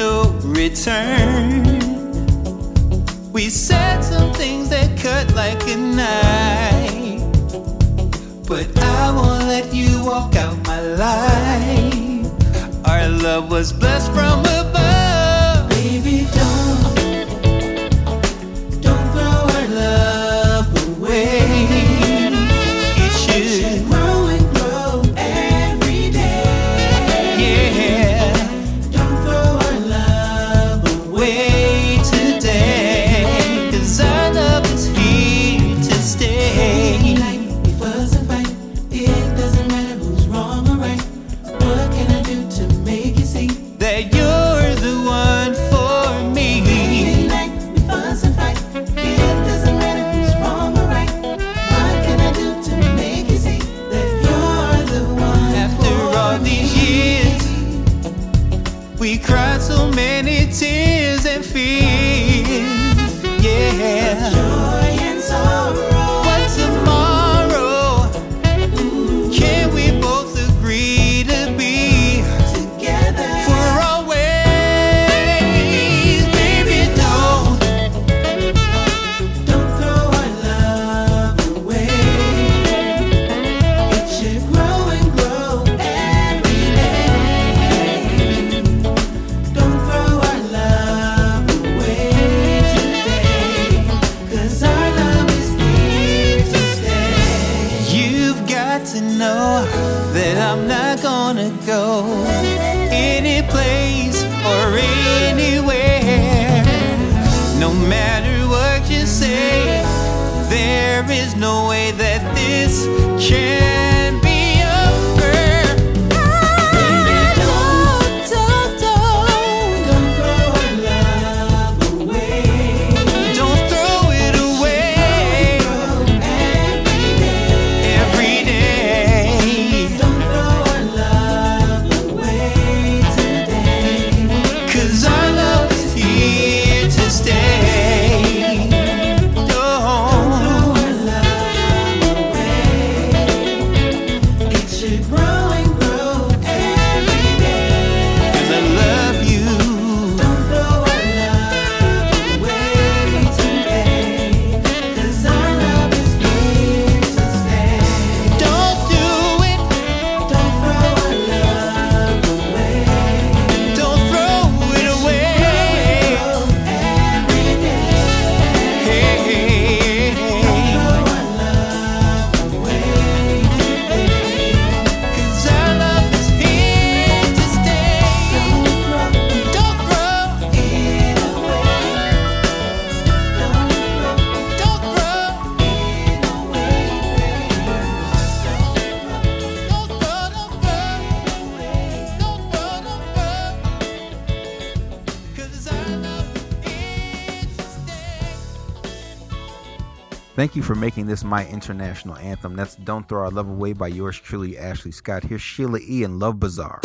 no return. We said some things that cut like a knife, but I won't let you walk out my life. Our love was blessed from above. Thank you for making this my international anthem. That's Don't Throw Our Love Away by yours truly, Ashley Scott. Here's Sheila E. and Love Bizarre.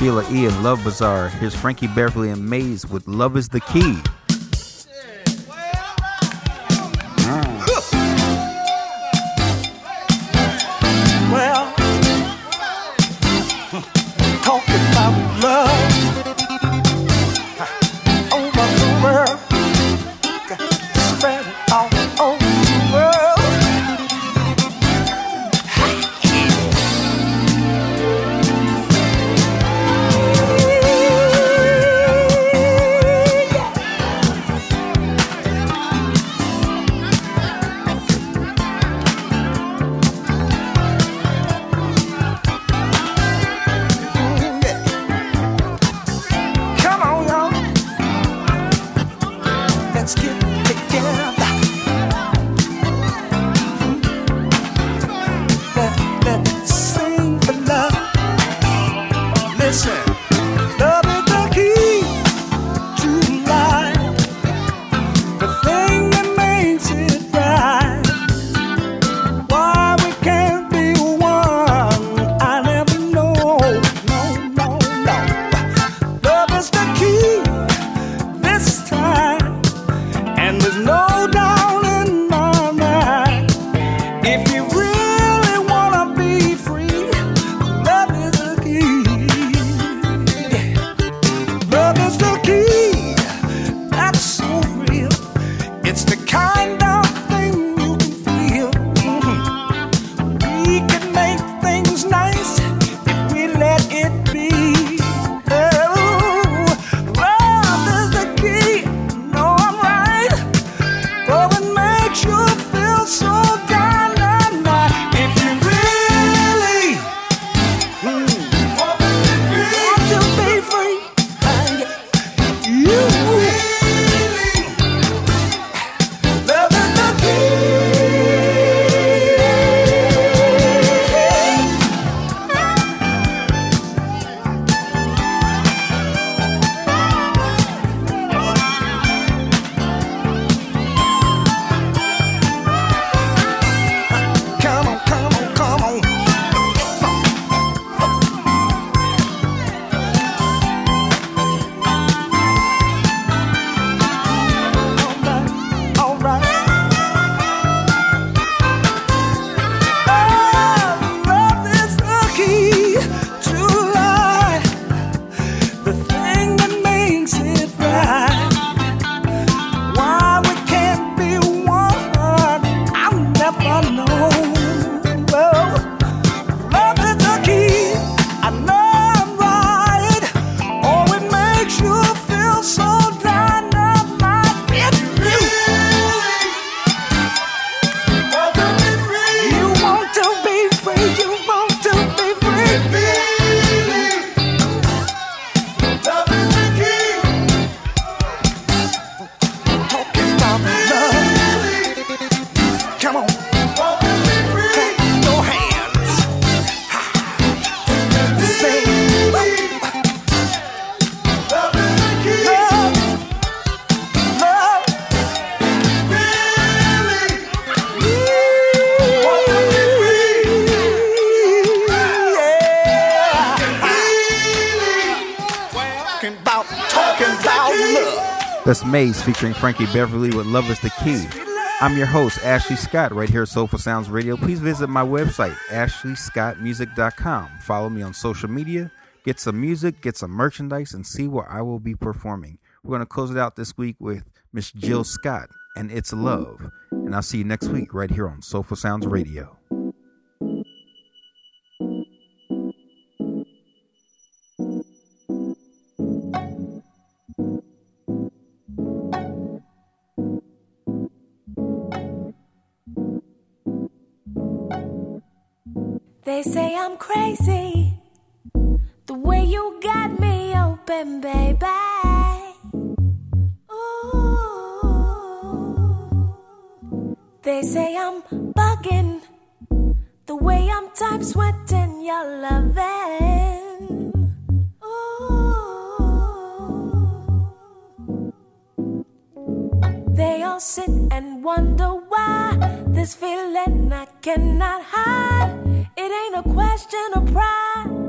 Sheila E. and Love Bizarre. Here's Frankie Beverly and Maze with Love is the Key. Maze featuring Frankie Beverly with Love is the Key. I'm your host, Ashley Scott, right here at Soulful Sounds Radio. Please visit my website, ashleyscottmusic.com. Follow me on social media, get some music, get some merchandise, and see where I will be performing. We're going to close it out this week with Miss Jill Scott and It's Love. And I'll see you next week right here on Soulful Sounds Radio. They say I'm crazy. The way you got me open, baby. Ooh. They say I'm bugging. The way I'm time sweating your loving. Ooh. They all sit and wonder why this feeling I cannot hide. It ain't a question of pride.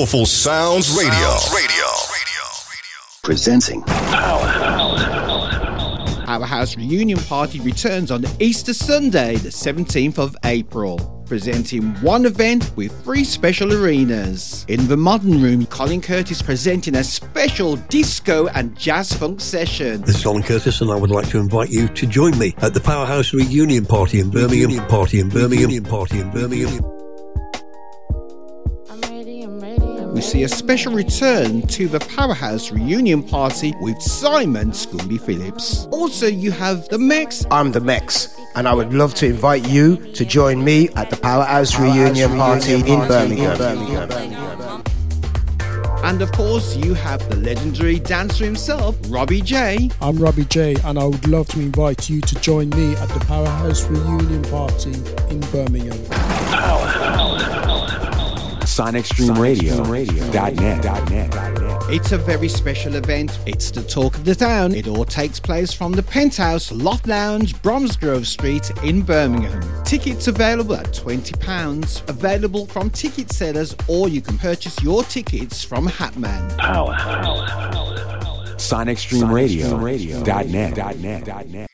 Soulful Sounds Radio. Radio. Presenting Powerhouse Powerhouse Reunion Party returns on Easter Sunday, the 17th of April. Presenting one event with three special arenas. In the Modern Room, Colin Curtis presenting a special disco and jazz funk session. This is Colin Curtis, and I would like to invite you to join me at the Powerhouse Reunion Party in Birmingham. Reunion Party in Birmingham. Party in Birmingham. See a special return to the Powerhouse reunion party with Simon Scooby Phillips. Also, you have the Mex. I'm the Mex, and I would love to invite you to join me at the Powerhouse, reunion, party in Birmingham. And of course, you have the legendary dancer himself, Robbie J. I'm Robbie J, and I would love to invite you to join me at the Powerhouse reunion party in Birmingham. SonicStreamRadio.net. It's a very special event. It's the talk of the town. It all takes place from the Penthouse Loft Lounge, Bromsgrove Street in Birmingham. Tickets available at £20, available from ticket sellers, or you can purchase your tickets from Hatman. SonicStreamRadio.net.